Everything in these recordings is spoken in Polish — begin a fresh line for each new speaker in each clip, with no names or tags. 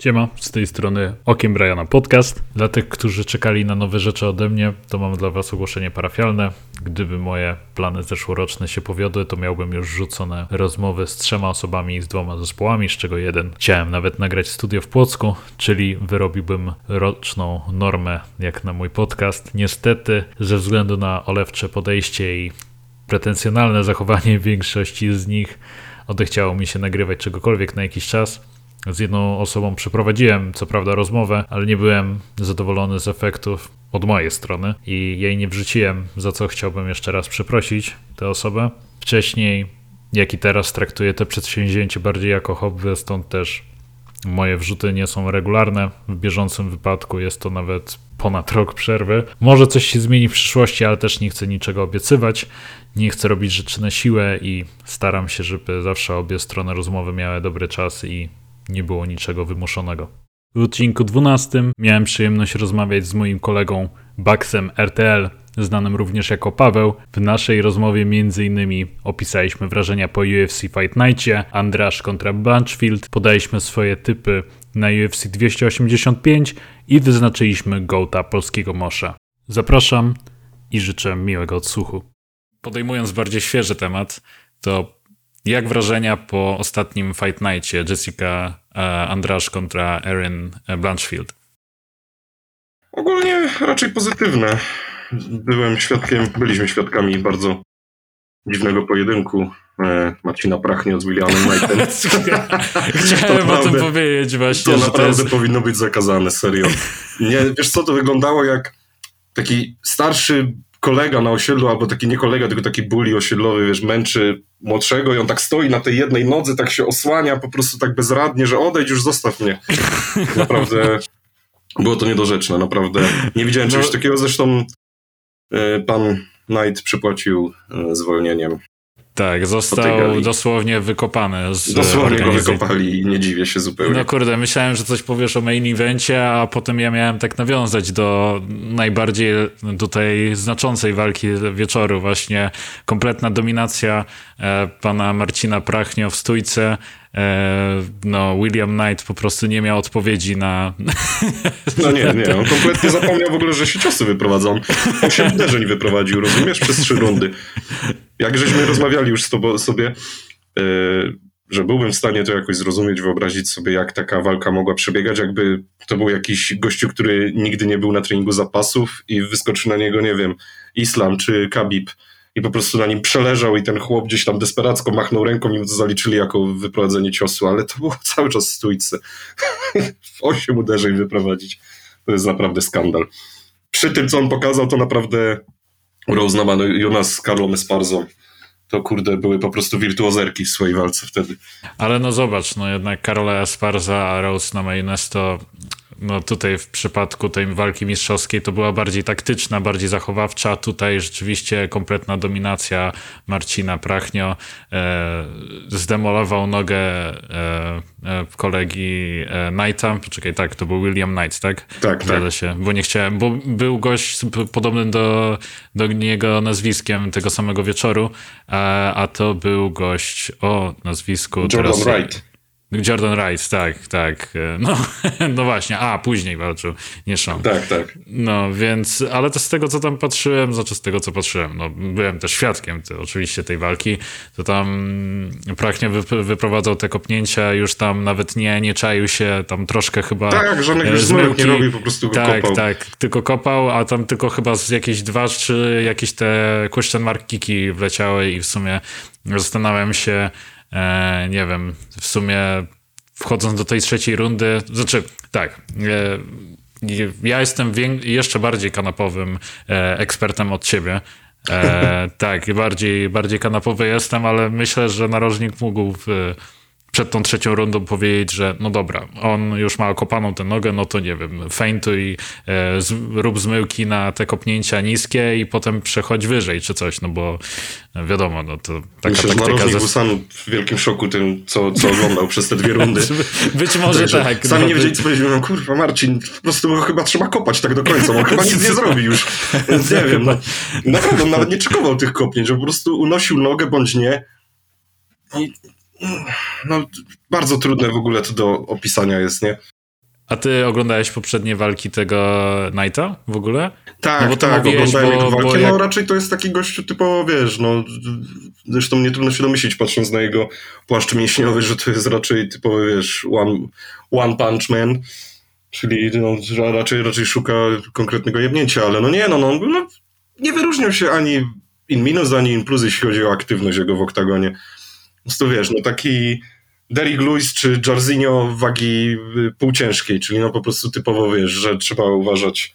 Siema, z tej strony Okiem Briana Podcast. Dla tych, którzy czekali na nowe rzeczy ode mnie, to mam dla Was ogłoszenie parafialne. Gdyby moje plany zeszłoroczne się powiodły, to miałbym już rzucone rozmowy z trzema osobami i z dwoma zespołami, z czego jeden chciałem nawet nagrać studio w Płocku, czyli wyrobiłbym roczną normę jak na mój podcast. Niestety, ze względu na olewcze podejście i pretensjonalne zachowanie większości z nich, odechciało mi się nagrywać czegokolwiek na jakiś czas z jedną osobą przeprowadziłem, co prawda, rozmowę, ale nie byłem zadowolony z efektów od mojej strony i jej nie wrzuciłem, za co chciałbym jeszcze raz przeprosić tę osobę. Wcześniej, jak i teraz, traktuję te przedsięwzięcie bardziej jako hobby, stąd też moje wrzuty nie są regularne. W bieżącym wypadku jest to nawet ponad rok przerwy. Może coś się zmieni w przyszłości, ale też nie chcę niczego obiecywać. Nie chcę robić rzeczy na siłę i staram się, żeby zawsze obie strony rozmowy miały dobry czas i nie było niczego wymuszonego. W odcinku 12 miałem przyjemność rozmawiać z moim kolegą Baxem RTL, znanym również jako Paweł. W naszej rozmowie m.in. opisaliśmy wrażenia po UFC Fight Nightie, Andrasz kontra Bunchfield, podaliśmy swoje typy na UFC 285 i wyznaczyliśmy gołta polskiego Mosza. Zapraszam i życzę miłego odsłuchu. Podejmując bardziej świeży temat, to jak wrażenia po ostatnim Fight Nightie Jessica Andrasz kontra Erin Blanchfield?
Ogólnie raczej pozytywne. Byłem świadkiem, byliśmy świadkami bardzo dziwnego pojedynku e, Marcina Prachnia z Williamem Knightem.
Chciałem o tym powiedzieć właśnie.
To naprawdę to jest... powinno być zakazane, serio. Nie, wiesz co, to wyglądało jak taki starszy kolega na osiedlu, albo taki nie kolega, tylko taki bully osiedlowy, wiesz, męczy młodszego i on tak stoi na tej jednej nodze, tak się osłania po prostu tak bezradnie, że odejdź już, zostaw mnie. Naprawdę było to niedorzeczne, naprawdę. Nie widziałem no. czegoś takiego, zresztą e, pan Knight przypłacił e, zwolnieniem
tak, został dosłownie wykopany. Z
dosłownie go wykopali i nie dziwię się zupełnie.
No kurde, myślałem, że coś powiesz o main evencie, a potem ja miałem tak nawiązać do najbardziej tutaj znaczącej walki wieczoru. Właśnie kompletna dominacja e, pana Marcina Prachnio w stójce no, William Knight po prostu nie miał odpowiedzi na...
No nie, nie, on kompletnie zapomniał w ogóle, że się ciosy wyprowadzą. Osiem uderzeń wyprowadził, rozumiesz, przez trzy rundy. Jak żeśmy rozmawiali już z tobą sobie, e, że byłbym w stanie to jakoś zrozumieć, wyobrazić sobie, jak taka walka mogła przebiegać, jakby to był jakiś gościu, który nigdy nie był na treningu zapasów i wyskoczy na niego, nie wiem, Islam czy Khabib i po prostu na nim przeleżał i ten chłop gdzieś tam desperacko machnął ręką i mu to zaliczyli jako wyprowadzenie ciosu, ale to było cały czas stójce. w osiem uderzeń wyprowadzić. To jest naprawdę skandal. Przy tym, co on pokazał, to naprawdę uznawano Jonas z Carlom Esparzą to kurde, były po prostu wirtuozerki w swojej walce wtedy.
Ale no zobacz, no jednak Karola Esparza, Rose Namajunas to no tutaj w przypadku tej walki mistrzowskiej to była bardziej taktyczna, bardziej zachowawcza. Tutaj rzeczywiście kompletna dominacja Marcina Prachnio. E, zdemolował nogę e, e, kolegi e, Knighta. Poczekaj, tak, to był William Knight, tak?
Tak, tak.
się, bo nie chciałem, bo był gość podobny do, do niego nazwiskiem tego samego wieczoru, a, a to był gość o nazwisku...
Jordan teraz, Wright.
Jordan Rice, tak, tak. No, no właśnie, a później walczył, nie Sean.
Tak, tak.
No więc, ale to z tego, co tam patrzyłem, znaczy z tego, co patrzyłem, no byłem też świadkiem te, oczywiście tej walki, to tam Prachnie wy, wyprowadzał te kopnięcia, już tam nawet nie, nie czaił się, tam troszkę chyba
Tak, żadnych już nie robił, po prostu go
tak,
kopał.
Tak, tylko kopał, a tam tylko chyba z jakieś dwa, czy jakieś te question mark kiki wleciały i w sumie zastanawiam się, E, nie wiem, w sumie wchodząc do tej trzeciej rundy, znaczy tak, e, ja jestem jeszcze bardziej kanapowym e, ekspertem od ciebie. E, tak, bardziej, bardziej kanapowy jestem, ale myślę, że narożnik mógł przed tą trzecią rundą powiedzieć, że no dobra, on już ma okopaną tę nogę, no to nie wiem, feintuj, e, z, rób zmyłki na te kopnięcia niskie i potem przechodź wyżej czy coś, no bo wiadomo, no to taka
Myślę, taktyka... Myślę, sam w wielkim szoku tym, co, co oglądał przez te dwie rundy.
Być może Także tak.
Sami no, nie wiedzieli, co powiedzieć. No kurwa, Marcin, po prostu chyba trzeba kopać tak do końca, on chyba nic nie zrobi już. Nie wiem, no, naprawdę on nawet nie czekował tych kopnięć, że po prostu unosił nogę bądź nie i no, bardzo trudne w ogóle to do opisania jest, nie?
A ty oglądałeś poprzednie walki tego Knighta w ogóle?
Tak, no tak, oglądałem jego walki. Jak... No raczej to jest taki gościu typowo, wiesz, no zresztą nie trudno się domyślić, patrząc na jego płaszcz mięśniowy, że to jest raczej typowy, wiesz, one, one punch man, czyli no, raczej, raczej szuka konkretnego jebnięcia, ale no nie, no, no, no nie wyróżniał się ani in minus, ani in plus, jeśli chodzi o aktywność jego w oktagonie. Po prostu wiesz, no taki Derrick Lewis czy Jarzinho wagi y, półciężkiej, czyli no po prostu typowo wiesz, że trzeba uważać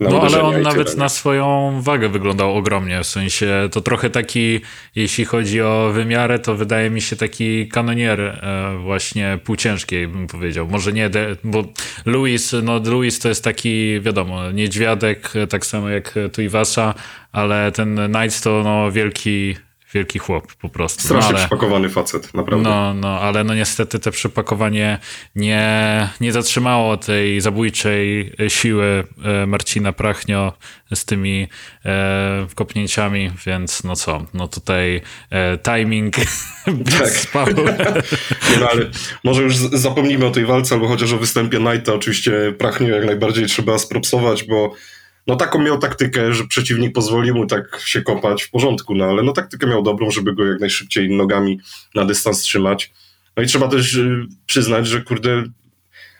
na No ale on nawet na swoją wagę wyglądał ogromnie, w sensie to trochę taki, jeśli chodzi o wymiarę, to wydaje mi się taki kanonier e, właśnie półciężkiej bym powiedział. Może nie, bo Louis, no Louis to jest taki, wiadomo, niedźwiadek, tak samo jak Tuivasa, ale ten Knights to no wielki wielki chłop po prostu.
Strasznie
no,
ale, przypakowany facet, naprawdę.
No, no, ale no niestety to przypakowanie nie, nie zatrzymało tej zabójczej siły e, Marcina Prachnio z tymi e, kopnięciami, więc no co, no tutaj e, timing tak. spał.
nie, no, ale może już zapomnijmy o tej walce, albo chociaż o występie Knighta, oczywiście Prachnio jak najbardziej trzeba spropsować, bo no taką miał taktykę, że przeciwnik pozwolił mu tak się kopać w porządku, no ale no taktykę miał dobrą, żeby go jak najszybciej nogami na dystans trzymać. No i trzeba też y, przyznać, że kurde,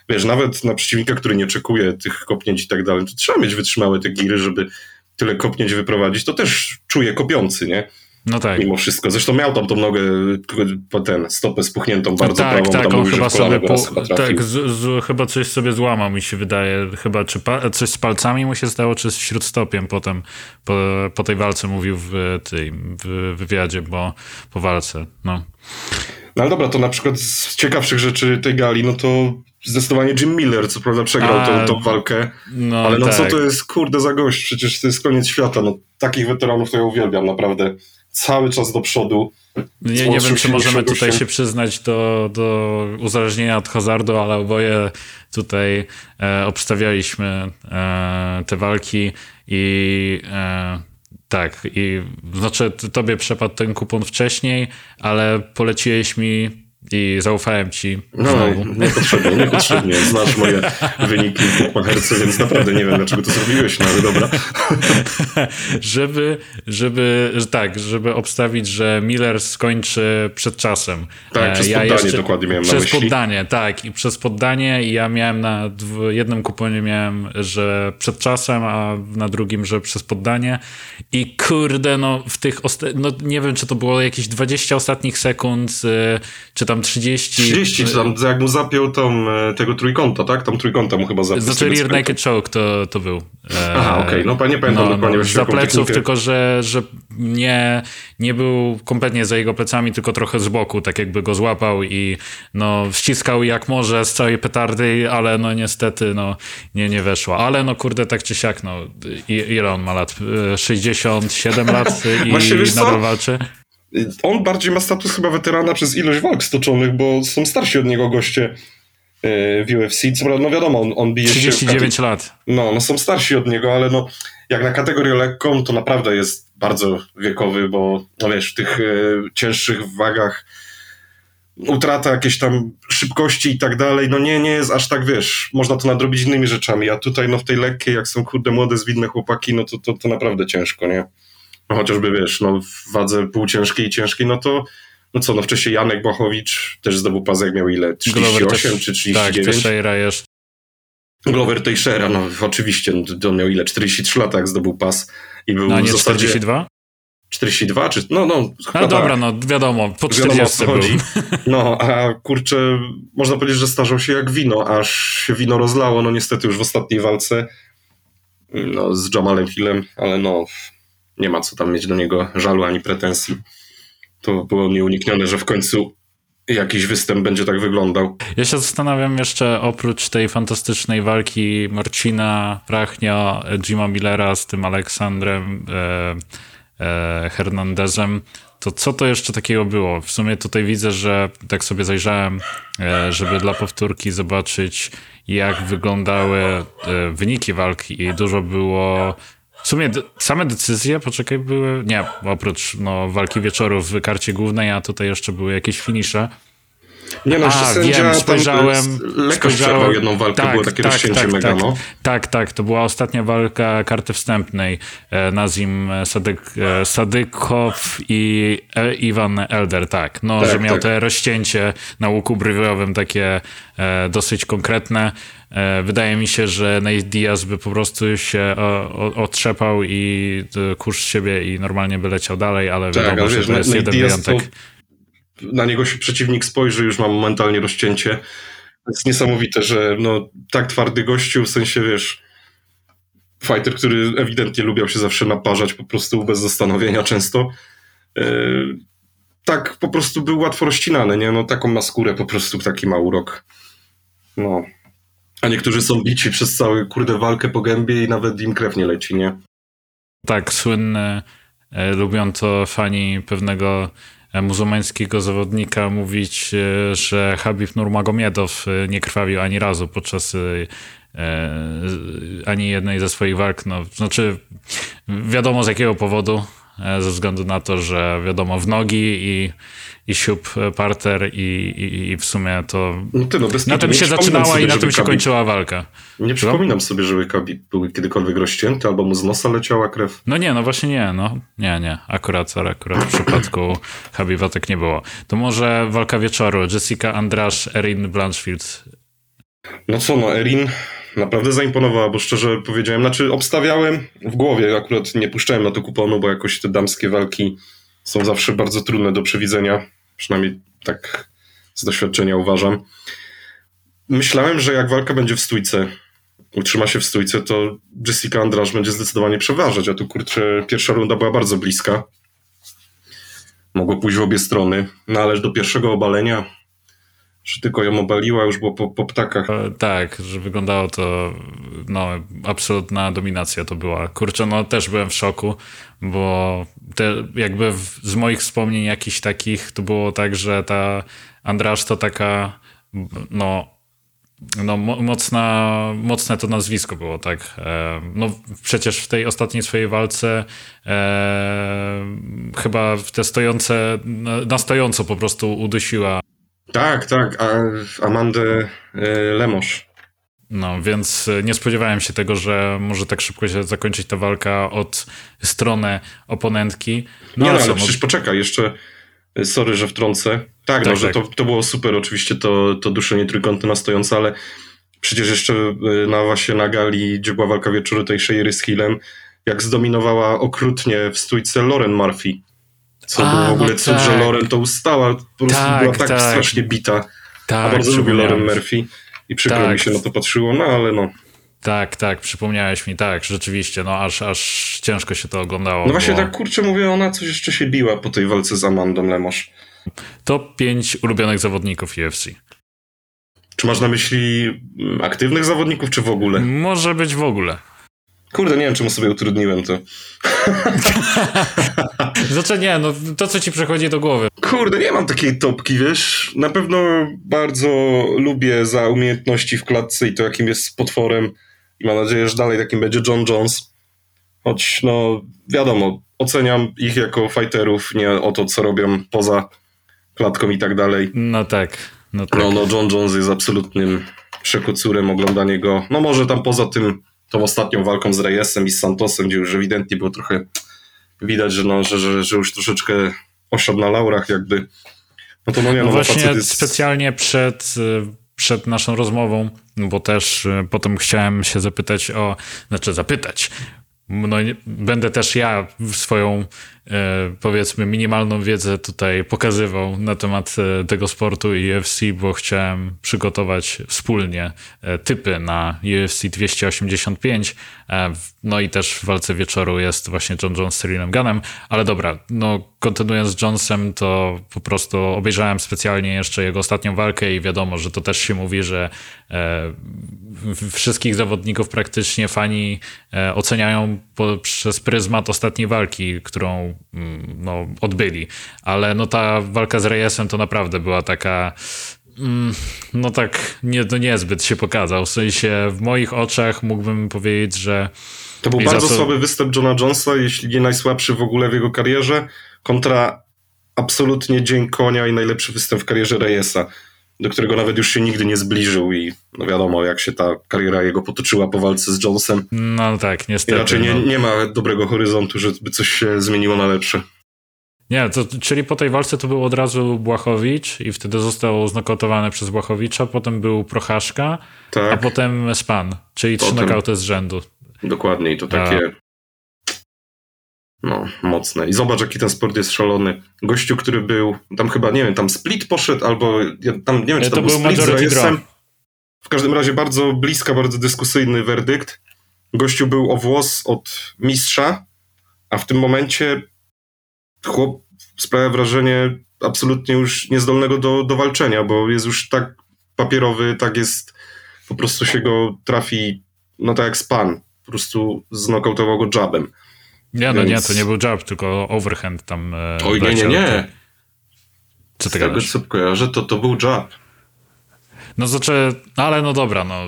wiesz, nawet na przeciwnika, który nie czekuje tych kopnięć i tak dalej, to trzeba mieć wytrzymałe te giry, żeby tyle kopnięć wyprowadzić. To też czuje kopiący, nie?
No tak.
Mimo wszystko. Zresztą miał tam tą nogę, ten stopę spuchniętą bardzo
tak,
prawą.
Tak,
tam
on mówił, chyba sobie po, tak, z, z, chyba coś sobie złamał mi się wydaje. Chyba czy pa, coś z palcami mu się stało, czy z śródstopiem potem po, po tej walce mówił w tej w wywiadzie, bo po walce. No.
No ale dobra, to na przykład z ciekawszych rzeczy tej gali, no to zdecydowanie Jim Miller, co prawda przegrał A, tą, tą walkę, no, ale no tak. co to jest, kurde, za gość, przecież to jest koniec świata, no takich weteranów to ja uwielbiam, naprawdę cały czas do przodu.
Nie, nie wiem, czy możemy tutaj się przyznać do, do uzależnienia od hazardu, ale oboje tutaj e, obstawialiśmy e, te walki i e, tak, i znaczy tobie przepadł ten kupon wcześniej, ale poleciłeś mi i zaufałem ci.
No, niepotrzebnie, niepotrzebnie. Znasz moje wyniki w więc naprawdę nie wiem, dlaczego to zrobiłeś, no ale dobra.
żeby, żeby, tak, żeby obstawić, że Miller skończy przed czasem.
Tak, przez ja poddanie jeszcze, dokładnie miałem na myśli.
Przez poddanie, tak. I przez poddanie i ja miałem na jednym kuponie miałem, że przed czasem, a na drugim, że przez poddanie. I kurde, no w tych, no nie wiem, czy to było jakieś 20 ostatnich sekund, y, czy tam 30.
30, czy tam jak mu zapiął tą, e, tego trójkąta, tak? Tam trójkąta mu chyba zapiął.
Znaczy Rear Naked Choke to, to był.
Aha, okej, okay. no nie pamiętam no, dokładnie. No,
za pleców, tylko że, że nie, nie był kompletnie za jego plecami, tylko trochę z boku, tak jakby go złapał i no ściskał jak może z całej petardy, ale no niestety no nie, nie weszło. Ale no kurde, tak czy siak, no ile on ma lat? 67 lat i nadal walczy?
On bardziej ma status chyba weterana przez ilość walk stoczonych, bo są starsi od niego goście e, w UFC. Co prawda, no wiadomo, on, on bije
39 się... lat.
No, no są starsi od niego, ale no jak na kategorię lekką, to naprawdę jest bardzo wiekowy, bo no wiesz, w tych e, cięższych wagach utrata jakiejś tam szybkości i tak dalej, no nie, nie jest aż tak, wiesz, można to nadrobić innymi rzeczami, a tutaj no w tej lekkiej, jak są kurde młode, zwinne chłopaki, no to, to, to naprawdę ciężko, nie? No chociażby wiesz, no w wadze półciężkiej i ciężkiej, no to no co, no wcześniej Janek Błachowicz też zdobył pas, jak miał ile? 38 też, czy 39? Tak,
Teixeira jeszcze.
Glover Teixeira, no oczywiście, no, on miał ile? 43 lata, jak zdobył pas i był
no,
nie
w zasadzie... 42?
42, czy no, no.
A dobra, tak. no wiadomo, po 40 wiadomo, chodzi.
No, a kurczę, można powiedzieć, że starzał się jak wino, aż się wino rozlało, no niestety już w ostatniej walce no, z Jamalem Hillem, ale no, nie ma co tam mieć do niego żalu ani pretensji. To było nieuniknione, że w końcu jakiś występ będzie tak wyglądał.
Ja się zastanawiam jeszcze oprócz tej fantastycznej walki Marcina Prachnio, Jima Millera z tym Aleksandrem e, e, Hernandezem, to co to jeszcze takiego było? W sumie tutaj widzę, że tak sobie zajrzałem, e, żeby dla powtórki zobaczyć, jak wyglądały e, wyniki walki i dużo było w sumie same decyzje, poczekaj, były, nie, oprócz no, walki wieczoru w karcie głównej, a tutaj jeszcze były jakieś finisze.
Nie no,
A,
sędzia
wiem,
tam
spojrzałem,
lekko
spojrzałem.
jedną walkę,
Tak,
było takie
tak,
rozcięcie
tak,
mega,
tak.
no.
Tak, tak, to była ostatnia walka karty wstępnej. E, Nazim Sadyk, e, Sadykow i e, Iwan Elder, tak. No,
Tak,
że miał
tak.
te rozcięcie na łuku brwiowym takie e, dosyć konkretne. E, wydaje mi się, że Nate Diaz by po prostu się o, otrzepał i e, kurz siebie i normalnie by leciał dalej, ale
Tak,
wiadomo,
ale
że
wiesz,
to jest
Nate
jeden
Diaz to,
wyjątek.
na niego się przeciwnik spojrzy, już ma momentalnie rozcięcie. To jest niesamowite, że no, tak twardy gościu, w sensie, wiesz, fighter, który ewidentnie lubiał się zawsze naparzać po prostu bez zastanowienia często, yy, tak po prostu był łatwo rozcinany, nie? No taką ma skórę po prostu, taki ma urok. No. A niektórzy są bici przez całą, kurde, walkę po gębie i nawet im krew nie leci, nie?
Tak, słynny, e, lubią to fani pewnego e, muzułmańskiego zawodnika mówić, e, że Habib Nurmagomiedow e, nie krwawił ani razu podczas e, e, ani jednej ze swoich walk. No, znaczy, wiadomo z jakiego powodu, ze względu na to, że wiadomo w nogi i, i siup e, parter i, i, i w sumie to
No ty, no bez
na tym się zaczynała i na tym się kończyła walka.
Nie przypominam sobie, żeby Khabib był kiedykolwiek rozcięty, albo mu z nosa leciała krew.
No nie, no właśnie nie, no nie, nie, akurat, akurat w przypadku Habiba tak nie było. To może walka wieczoru, Jessica Andrasz, Erin Blanchfield.
No co, no Erin naprawdę zaimponowała, bo szczerze powiedziałem, znaczy obstawiałem w głowie, akurat nie puszczałem na to kuponu, bo jakoś te damskie walki są zawsze bardzo trudne do przewidzenia, przynajmniej tak z doświadczenia uważam. Myślałem, że jak walka będzie w stójce, utrzyma się w stójce, to Jessica Andrasz będzie zdecydowanie przeważać, a tu kurczę, pierwsza runda była bardzo bliska. Mogło pójść w obie strony, no ale do pierwszego obalenia, że tylko ją obaliła, już było po, po ptakach.
E, Tak, że wyglądało to, no, absolutna dominacja to była. Kurczę, no też byłem w szoku, bo te, jakby w, z moich wspomnień jakichś takich, to było tak, że ta Andrasz to taka, no, no mo- mocna, mocne to nazwisko było, tak. E, no przecież w tej ostatniej swojej walce e, chyba te stojące, na, stojąco po prostu udusiła
Tak, tak, Amandę e, Lemosz.
No, więc e, nie spodziewałem się tego, że może tak szybko się zakończyć ta walka od strony oponentki. No,
nie,
ale
no, ale
no,
przecież poczekaj, jeszcze, e, sorry, że wtrącę. Tak, no,
Tak,
że
tak.
to, to było super, oczywiście to, to duszenie trójkąty na stojące, ale przecież jeszcze e, na właśnie na gali, gdzie była walka wieczoru tej Sheiry z Hillem, jak zdominowała okrutnie w stójce Lauren Murphy. Co
A,
było w ogóle
no
cud,
tak.
że Lauren to ustała, po prostu
Tak,
była tak,
tak.
strasznie bita.
tak,
a bardzo lubię. Lauren Murphy i przykro
Tak.
mi się na to patrzyło, no ale no.
Tak, tak, przypomniałeś mi, tak, rzeczywiście, no aż, aż ciężko się to oglądało.
No właśnie
bo
tak, kurczę, mówię, ona coś jeszcze się biła po tej walce z Amandą Lemosz.
Top 5 ulubionych zawodników UFC.
Czy masz na myśli mm, aktywnych zawodników, czy w ogóle?
Może być w ogóle.
Kurde, nie wiem, czemu sobie utrudniłem to.
Znaczy nie, no to co ci przychodzi do głowy.
Kurde, nie mam takiej topki, wiesz. Na pewno bardzo lubię za umiejętności w klatce i to, jakim jest potworem. I mam nadzieję, że dalej takim będzie John Jones. Choć, no, wiadomo, oceniam ich jako fighterów, nie o to, co robią poza klatką i tak dalej.
No tak, no tak.
No, no, John Jones jest absolutnym przekucurem oglądanie go. No może tam poza tym, tą ostatnią walką z Reyesem i z Santosem, gdzie już ewidentnie było trochę widać, że, no, że, że, że już troszeczkę osiadł na laurach jakby. No to no nie,
No
no, no
właśnie
jest...
specjalnie przed, y, przed naszą rozmową, bo też y, potem chciałem się zapytać o, znaczy zapytać, no, będę też ja swoją, powiedzmy, minimalną wiedzę tutaj pokazywał na temat e, tego sportu i UFC, bo chciałem przygotować wspólnie e, typy na UFC 285. e, w- No i też w walce wieczoru jest właśnie John Jones z Cyrillem Gunnem. Ale dobra, no kontynuując z Jonesem, to po prostu obejrzałem specjalnie jeszcze jego ostatnią walkę i wiadomo, że to też się mówi, że e, wszystkich zawodników praktycznie fani e, oceniają po, przez pryzmat ostatniej walki, którą no, odbyli. Ale no ta walka z Reyesem to naprawdę była taka mm, no tak nie, to niezbyt się pokazał. W sensie w moich oczach mógłbym powiedzieć, że
To był bardzo
co-
słaby występ Johna Jonesa, jeśli nie najsłabszy w ogóle w jego karierze, kontra absolutnie dzień konia i najlepszy występ w karierze Reyesa. Do którego nawet już się nigdy nie zbliżył i no wiadomo, jak się ta kariera jego potoczyła po walce z Jonesem.
No tak, niestety.
I raczej nie,
no.
nie ma dobrego horyzontu, żeby coś się zmieniło na lepsze.
Nie, to, czyli po tej walce to był od razu Błachowicz i wtedy został znokautowany przez Błachowicza, potem był Prochaszka,
Tak.
a potem Span, czyli trzy nokauty z rzędu.
Dokładnie, i to takie. No, mocne. I zobacz, jaki ten sport jest szalony. Gościu, który był. Tam chyba, nie wiem, tam split poszedł, albo. ja Tam nie wiem, czy
To
to, był split z
draw.
W każdym razie bardzo bliska, bardzo dyskusyjny werdykt. Gościu był o włos od mistrza, a w tym momencie chłop sprawia wrażenie absolutnie już niezdolnego do, do walczenia, bo jest już tak papierowy, tak jest, po prostu się go trafi, no tak jak span, po prostu znokautował go jabem.
Nie, no nie,
Więc-
to nie był jab, tylko overhand tam e,
Oj, nie, nie, nie.
Co
Z
ty
tego
gadasz?
co kojarzę, to to był jab.
No znaczy, ale no dobra, no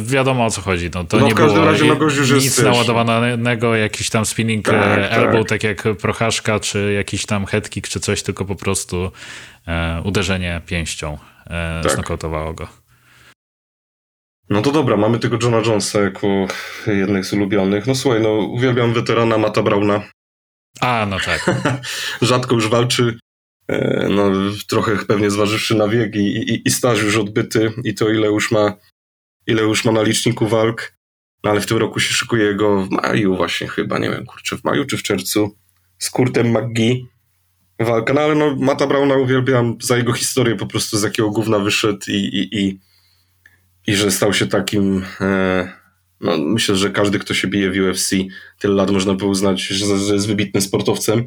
wiadomo o co chodzi. No, to
No,
nie
w każdym
było
razie, no, już
nic
jest,
naładowanego, jakiś tam spinning
Tak,
tak, elbow,
tak.
tak. jak Prochaszka, czy jakiś tam head kick, czy coś, tylko po prostu e, uderzenie pięścią e,
Tak.
znokautowało go.
No to dobra, mamy tego Johna Jonesa jako jednych z ulubionych. No słuchaj, no uwielbiam weterana Mata Brauna.
A, no tak.
Rzadko już walczy, e, no trochę pewnie zważywszy na wiek i, i, i staż już odbyty i to ile już ma, ile już ma na liczniku walk. No ale w tym roku się szykuje jego w maju właśnie chyba, nie wiem, kurczę, w maju czy w czerwcu z Kurtem McGee walka. No ale no Mata Brauna uwielbiam za jego historię po prostu z jakiego gówna wyszedł i, i, i, i że stał się takim e, no myślę, że każdy, kto się bije w UFC tyle lat można by uznać, że, że jest wybitnym sportowcem.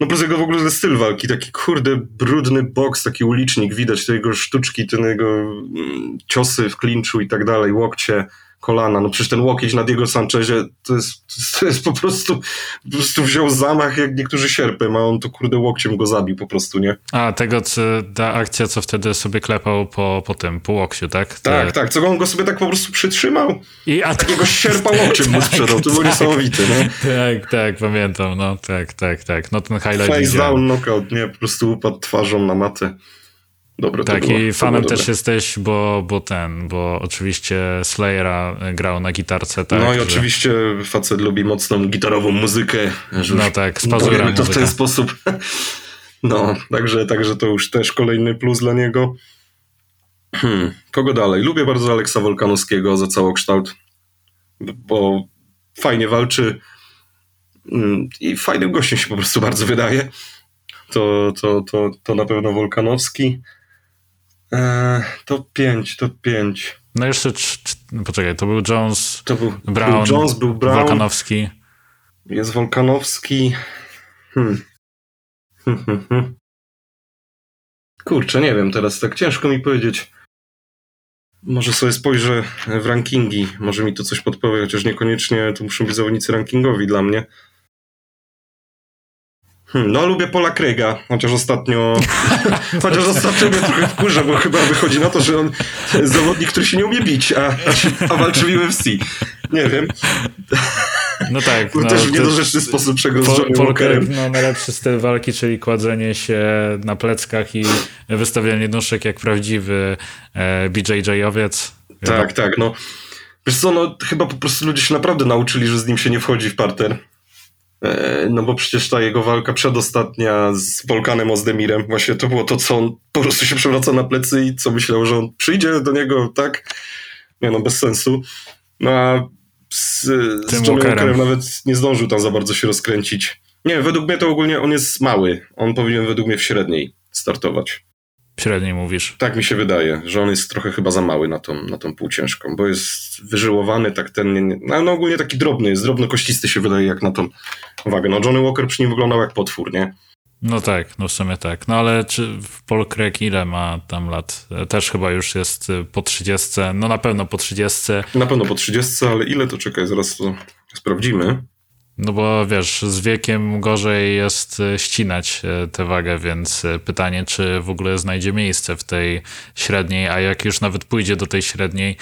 No plus jego w ogóle styl walki, taki kurde brudny boks, taki ulicznik, widać te jego sztuczki, te jego mm, ciosy w klinczu i tak dalej, łokcie, kolana. No przecież ten łokieć na Diego Sanchezie to jest, to jest, po prostu po prostu wziął zamach jak niektórzy sierpem, a on to kurde łokciem go zabił po prostu, nie?
A, tego, co, ta akcja, co wtedy sobie klepał po, po tym, po łokciu, tak? Te-
Tak, tak, co on go sobie tak po prostu przytrzymał,
I, a
takiego sierpa łokciem mu sprzedał, to było
tak.
niesamowite, nie?
Tak, tak, pamiętam, no tak, tak, tak. No ten highlight
Face down, knockout, nie? Po prostu upadł twarzą na matę. Dobre
Tak, i fanem też
dobre.
jesteś, bo, bo ten, bo oczywiście Slayera grał na gitarce, tak?
no i
że-
oczywiście facet lubi mocną gitarową muzykę. Że
No tak, pazurem
to w ten sposób. No, także, także to już też kolejny plus dla niego. Hmm, kogo dalej? Lubię bardzo Aleksa Wolkanowskiego za całokształt, bo fajnie walczy mm, i fajnym gościem się po prostu bardzo wydaje. To, to, to, to na pewno Wolkanowski. Eee, top 5, top 5.
No jeszcze, cz- cz- no poczekaj, to był Jones,
To był,
Brown,
był Jones, był Brown,
Wolkanowski.
jest Wolkanowski. Hmm. Hmm, hmm, hmm. Kurczę, nie wiem teraz, tak ciężko mi powiedzieć. Może sobie spojrzę w rankingi, może mi to coś podpowie, chociaż niekoniecznie to muszą być zawodnicy rankingowi dla mnie. Hmm, no, lubię Pola Krega, chociaż ostatnio. chociaż ostatnio mnie trochę wkurza, bo chyba wychodzi na to, że on jest zawodnik, który się nie umie bić, a, a, walczy w UFC. Nie wiem.
No tak.
Był
no,
też w niedorzeczny sposób przegrał z Johnny Walkerem.
No, najlepszy styl walki, czyli kładzenie się na pleckach i wystawianie nóżek jak prawdziwy e, BJJ-owiec.
Tak, tak, no. Wiesz co, no chyba po prostu ludzie się naprawdę nauczyli, że z nim się nie wchodzi w parter. E, No bo przecież ta jego walka przedostatnia z Volkanem Ozdemirem, właśnie to było to, co on po prostu się przewraca na plecy i co myślał, że on przyjdzie do niego, tak? Nie no, bez sensu. No a z, z.
Walkerem
nawet nie zdążył tam za bardzo się rozkręcić. Nie, według mnie to ogólnie on jest mały. On powinien według mnie w średniej startować.
Średniej mówisz.
Tak mi się wydaje, że on jest trochę chyba za mały na tą, na tą półciężką, bo jest wyżyłowany, tak ten, no, no ogólnie taki drobny jest, drobno-kościsty się wydaje jak na tą wagę. No Johnny Walker przy nim wyglądał jak potwór, nie?
No tak, no w sumie tak. No ale czy Paul Craig ile ma tam lat? E, Też chyba już jest e, po 30. No na pewno po 30.
Na pewno po 30, ale ile to czekaj, zaraz to sprawdzimy.
No bo wiesz, z wiekiem gorzej jest e, ścinać e, tę wagę, więc e, pytanie, czy w ogóle znajdzie miejsce w tej średniej, a jak już nawet pójdzie do tej średniej,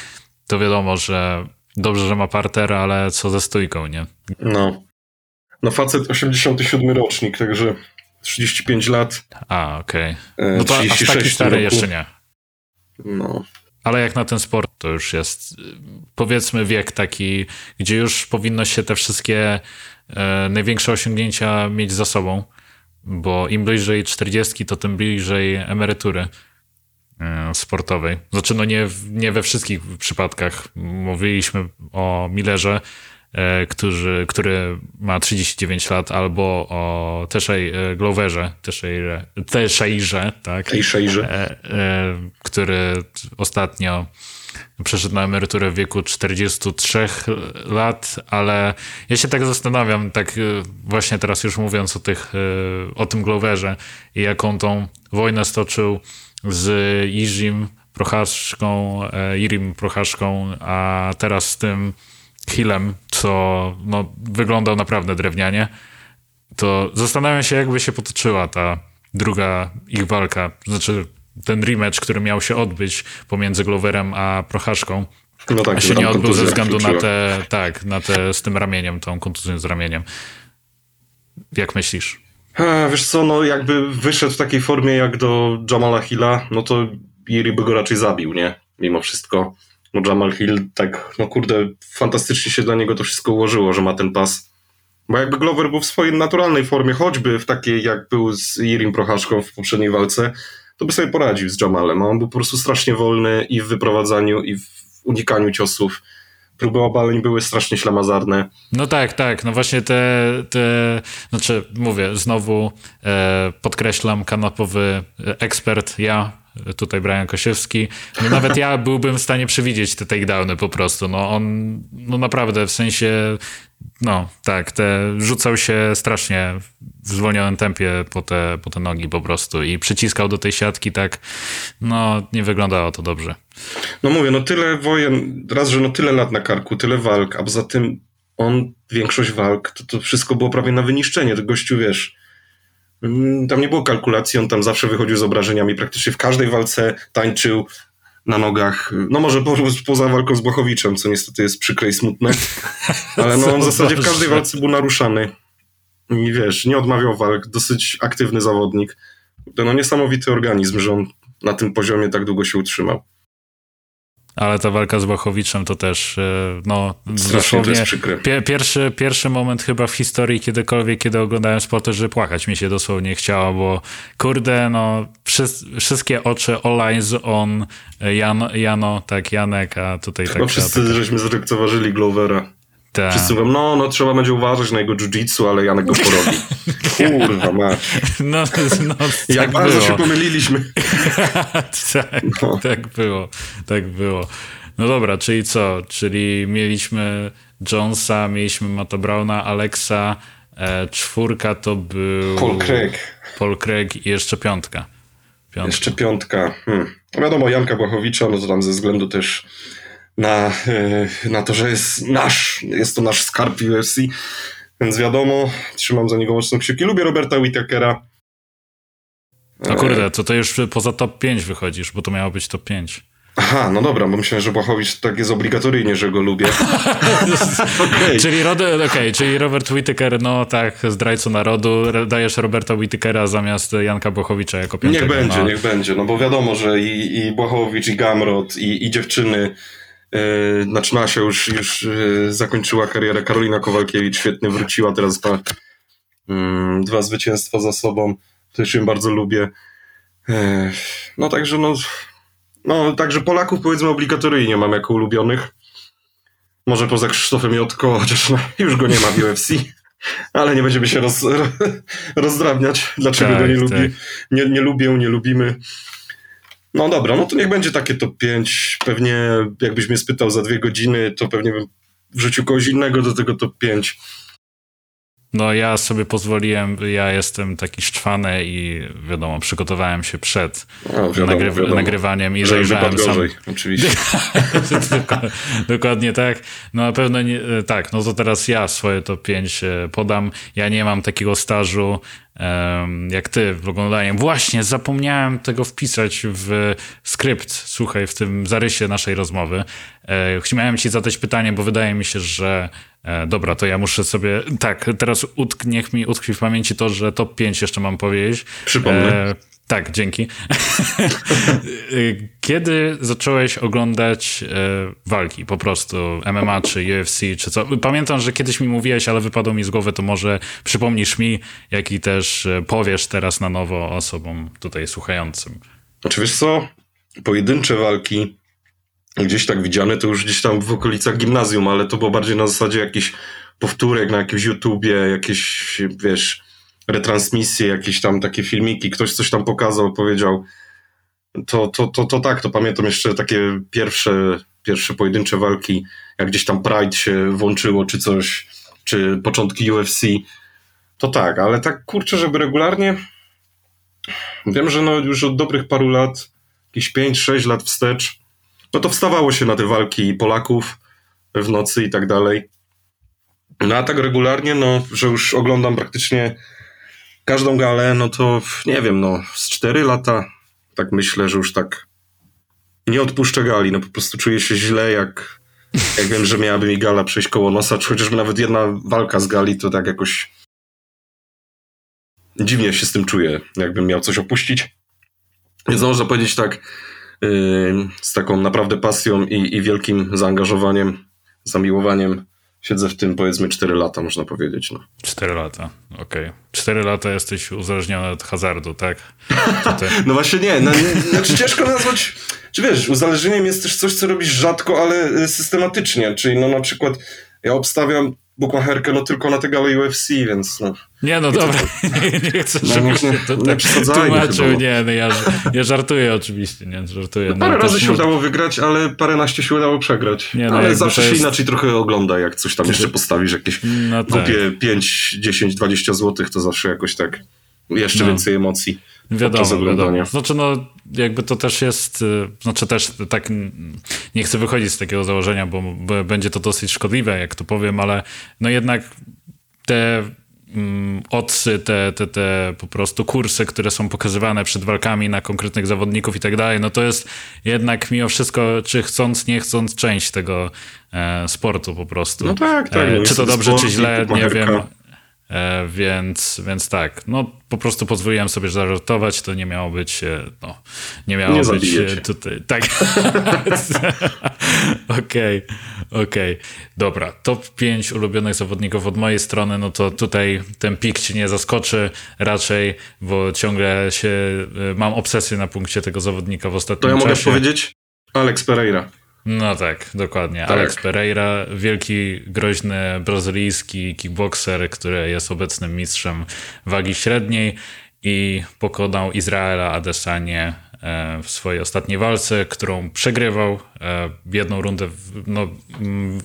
to wiadomo, że dobrze, że ma parter, ale co ze stójką, nie?
No. No facet 87 rocznik, także 35 lat.
A, okej.
e,
No to aż
36
taki stary
roku.
jeszcze nie.
No.
Ale jak na ten sport, to już jest powiedzmy wiek taki, gdzie już powinno się te wszystkie e, największe osiągnięcia mieć za sobą, bo im bliżej 40, to tym bliżej emerytury e, sportowej. Znaczy, no nie, nie we wszystkich przypadkach. Mówiliśmy o Millerze, e, który, który ma 39 lat, albo o Teszej e, Gloverze, Teszejrze, Teszejrze, tak?
Tejszejrze.
e, e, który ostatnio przeszedł na emeryturę w wieku 43 lat, ale ja się tak zastanawiam, tak właśnie teraz już mówiąc o, tych, o tym Gloverze i jaką tą wojnę stoczył z Irzim Prochaszką, Irim Prochaszką, a teraz z tym Hillem, co no, wyglądał naprawdę drewnianie, to zastanawiam się, jakby się potoczyła ta druga ich walka. Znaczy, ten rematch, który miał się odbyć pomiędzy Gloverem a Prochaszką,
No tak,
a się nie odbył ze względu na te, tak, na te z tym ramieniem, tą kontuzją z ramieniem. Jak myślisz?
A, wiesz co, no jakby wyszedł w takiej formie jak do Jamala Hilla, no to Iri by go raczej zabił, nie? Mimo wszystko. No Jamal Hill tak, no kurde, fantastycznie się dla niego to wszystko ułożyło, że ma ten pas. Bo jakby Glover był w swojej naturalnej formie, choćby w takiej jak był z Irim Prochaszką w poprzedniej walce, to by sobie poradził z Jamalem. On był po prostu strasznie wolny i w wyprowadzaniu, i w unikaniu ciosów. Próby obaleń były strasznie ślamazarne.
No tak, tak. No właśnie te, te znaczy mówię, znowu e, podkreślam, kanapowy ekspert, ja, tutaj Brian Kosiewski, no nawet ja byłbym w stanie przewidzieć te takedowny po prostu. No on, no naprawdę, w sensie, no tak, te, rzucał się strasznie w zwolnionym tempie po te, po te nogi po prostu i przyciskał do tej siatki tak, no nie wyglądało to dobrze.
No mówię, no tyle wojen, raz, że no tyle lat na karku, tyle walk, a poza tym on, większość walk, to, to wszystko było prawie na wyniszczenie. To gościu, wiesz, tam nie było kalkulacji, on tam zawsze wychodził z obrażeniami, praktycznie w każdej walce tańczył na nogach, no może po, poza walką z Błachowiczem, co niestety jest przykre i smutne, ale no on w zasadzie w każdej walce był naruszany. I wiesz, nie odmawiał walk, dosyć aktywny zawodnik. To no niesamowity organizm, że on na tym poziomie tak długo się utrzymał.
Ale ta walka z Błachowiczem to też, e, no, dosłownie pie, pierwszy, pierwszy moment chyba w historii kiedykolwiek, kiedy oglądałem sport, że płakać mi się dosłownie chciało, bo kurde, no, wszys- wszystkie oczy all eyes on Jan, Jano, tak, Janek, a tutaj
Chyba
tak,
wszyscy żeśmy zlekceważyli Glovera.
Ta,
Wszyscy mówią, no, no trzeba będzie uważać na jego jiu-jitsu, ale Janek go porobi. Kurwa mać.
no, no,
Jak
tak
bardzo
było.
się pomyliliśmy.
tak,
No.
tak było, tak było. No dobra, czyli co? Czyli mieliśmy Jonesa, mieliśmy Matta Browna, Alexa, e, czwórka to był...
Paul Craig.
Paul Craig i jeszcze piątka. piątka.
Jeszcze piątka. Hmm. No wiadomo, Janka Błachowicza, no to tam ze względu też na, e, na to, że jest nasz, jest to nasz skarb UFC, więc wiadomo, trzymam za niego mocno kciuki. Lubię Roberta Whitakera.
No kurde, to to już poza top 5 wychodzisz, bo to miało być top 5.
Aha, no dobra, bo myślałem, że Błachowicz tak jest obligatoryjnie, że go lubię. Okej.
czyli, Rod- okej, czyli Robert Whittaker, no tak, zdrajco narodu, dajesz Roberta Whittakera zamiast Janka Bochowicza jako piątego.
Niech będzie,
no.
niech będzie, no bo wiadomo, że i, i Błachowicz, i Gamrot, i, i dziewczyny, znaczy Nasia już, już yy, zakończyła karierę, Karolina Kowalkiewicz świetnie wróciła, teraz ma mm, dwa zwycięstwa za sobą, też ją bardzo lubię. Yy, no także no, no, także Polaków powiedzmy obligatoryjnie mam jako ulubionych. Może poza Krzysztofem Jotko, chociaż no, już go nie ma w UFC. Ale nie będziemy się roz, rozdrabniać, dlaczego
Tak,
go nie lubi.
tak.
Nie, nie lubię, nie lubimy. No dobra, no to niech będzie takie top 5. Pewnie jakbyś mnie spytał za dwie godziny, to pewnie bym wrzucił kogoś innego do tego top 5.
No ja sobie pozwoliłem, ja jestem taki szczwany i wiadomo, przygotowałem się przed
No, wiadomo,
nagry-
wiadomo.
nagrywaniem i zajrzałem sam...
gorzej, oczywiście.
Dokładnie tak. No na pewno nie, tak, no to teraz ja swoje top 5 e, podam. Ja nie mam takiego stażu jak ty w oglądaniu. Właśnie, zapomniałem tego wpisać w skrypt, słuchaj, w tym zarysie naszej rozmowy. E, Chciałem ci zadać pytanie, bo wydaje mi się, że dobra, to ja muszę sobie, tak, teraz utk, niech mi utkwi w pamięci to, że top 5 jeszcze mam powiedzieć.
Przypomnę.
E, Tak, dzięki. Kiedy zacząłeś oglądać e, walki po prostu, MMA czy UFC czy co? Pamiętam, że kiedyś mi mówiłeś, ale wypadło mi z głowy, to może przypomnisz mi, jak i też e, powiesz teraz na nowo osobom tutaj słuchającym.
Znaczy wiesz co, pojedyncze walki gdzieś tak widziane, to już gdzieś tam w okolicach gimnazjum, ale to było bardziej na zasadzie jakichś powtórek na jakimś YouTubie, jakieś, wiesz, retransmisje, jakieś tam takie filmiki, ktoś coś tam pokazał, powiedział. To, to, to, to tak, to pamiętam jeszcze takie pierwsze, pierwsze pojedyncze walki, jak gdzieś tam Pride się włączyło, czy coś, czy początki UFC. To tak, ale tak kurczę, żeby regularnie. Wiem, że no już od dobrych paru lat, jakieś 5-6 lat wstecz, no to wstawało się na te walki Polaków w nocy i tak dalej. No a tak regularnie, no, że już oglądam praktycznie każdą galę, no to nie wiem, no z 4 lata tak myślę, że już tak nie odpuszczę gali, no po prostu czuję się źle, jak, jak wiem, że miałaby mi gala przejść koło nosa, czy chociażby nawet jedna walka z gali, to tak jakoś dziwnie się z tym czuję, jakbym miał coś opuścić. Więc można powiedzieć tak, z taką naprawdę pasją i, i wielkim zaangażowaniem, zamiłowaniem siedzę w tym powiedzmy 4 lata, można powiedzieć. No.
4 lata, okej. Okay. 4 lata jesteś uzależniony od hazardu, tak?
no właśnie nie, no, znaczy ciężko nazwać, czy wiesz, uzależnieniem jest też coś, co robisz rzadko, ale y, systematycznie, czyli no na przykład ja obstawiam bukmacherkę no tylko na te gale UFC, więc no.
Nie no dobra, nie, nie chcę, no, żebyś nie, to tak tłumaczył, nie, no ja, ja żartuję oczywiście, nie, żartuję. No,
parę razy się udało wygrać, ale paręnaście się udało przegrać. Nie, no, ale zawsze jest... się inaczej trochę ogląda, jak coś tam jeszcze postawisz, jakieś no tak. głupie 5, 10, 20 złotych, to zawsze jakoś tak jeszcze no. więcej emocji.
Wiadomo, wiadomo. Znaczy, no, jakby to też jest, y, znaczy też tak, nie chcę wychodzić z takiego założenia, bo będzie to dosyć szkodliwe, jak to powiem, ale no jednak te mm, odsy, te, te, te po prostu kursy, które są pokazywane przed walkami na konkretnych zawodników i tak dalej, no to jest jednak mimo wszystko, czy chcąc, nie chcąc, część tego e, sportu po prostu.
No tak, tak.
E, czy to dobrze, czy źle, nie wiem. E, więc, więc tak, no po prostu pozwoliłem sobie zażartować, to nie miało być, e, no, nie miało
nie
być e, tutaj, tak. Okej, okej, okay. dobra, top 5 ulubionych zawodników od mojej strony, no to tutaj ten pik ci nie zaskoczy raczej, bo ciągle się, mam obsesję na punkcie tego zawodnika w ostatnim czasie.
To ja
mogę
powiedzieć? Alex Pereira.
No tak, dokładnie. Tak. Alex Pereira, wielki, groźny brazylijski kickboxer, który jest obecnym mistrzem wagi średniej i pokonał Izraela Adesanie e, w swojej ostatniej walce, którą przegrywał e, jedną rundę. No,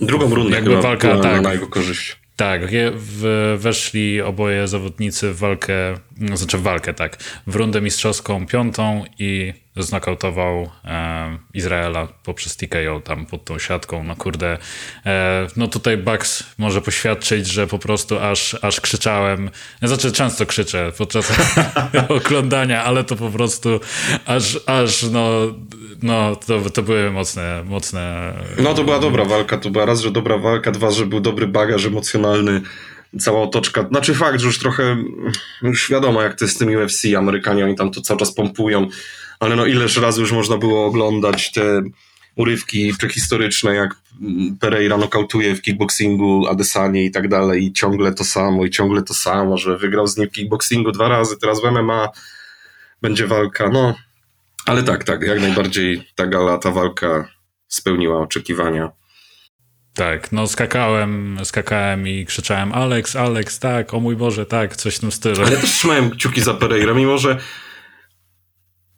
Drugą rundę jakby walka tak, na jego korzyść.
Tak, weszli oboje zawodnicy w walkę, znaczy w walkę, tak, w rundę mistrzowską piątą i znokautował e, Izraela poprzez TKO tam pod tą siatką. No kurde, e, no tutaj Bucks może poświadczyć, że po prostu aż, aż krzyczałem, znaczy często krzyczę podczas oglądania, ale to po prostu aż, aż no, no to, to były mocne, mocne...
No to była dobra walka, to była raz, że dobra walka, dwa, że był dobry bagaż emocjonalny, cała otoczka. Znaczy fakt, że już trochę, już wiadomo jak to jest z tym UFC, Amerykanie oni tam to cały czas pompują, ale no ileż razy już można było oglądać te urywki prehistoryczne, jak Pereira nokautuje w kickboxingu, Adesanie i tak dalej i ciągle to samo i ciągle to samo, że wygrał z nim w kickboxingu dwa razy, teraz w MMA będzie walka, no ale tak, tak, jak najbardziej ta gala, ta walka spełniła oczekiwania.
Tak, no skakałem, skakałem i krzyczałem Alex, Alex, tak, o mój Boże, tak, coś w tym stylu.
Ale też trzymałem kciuki za Pereira, mimo że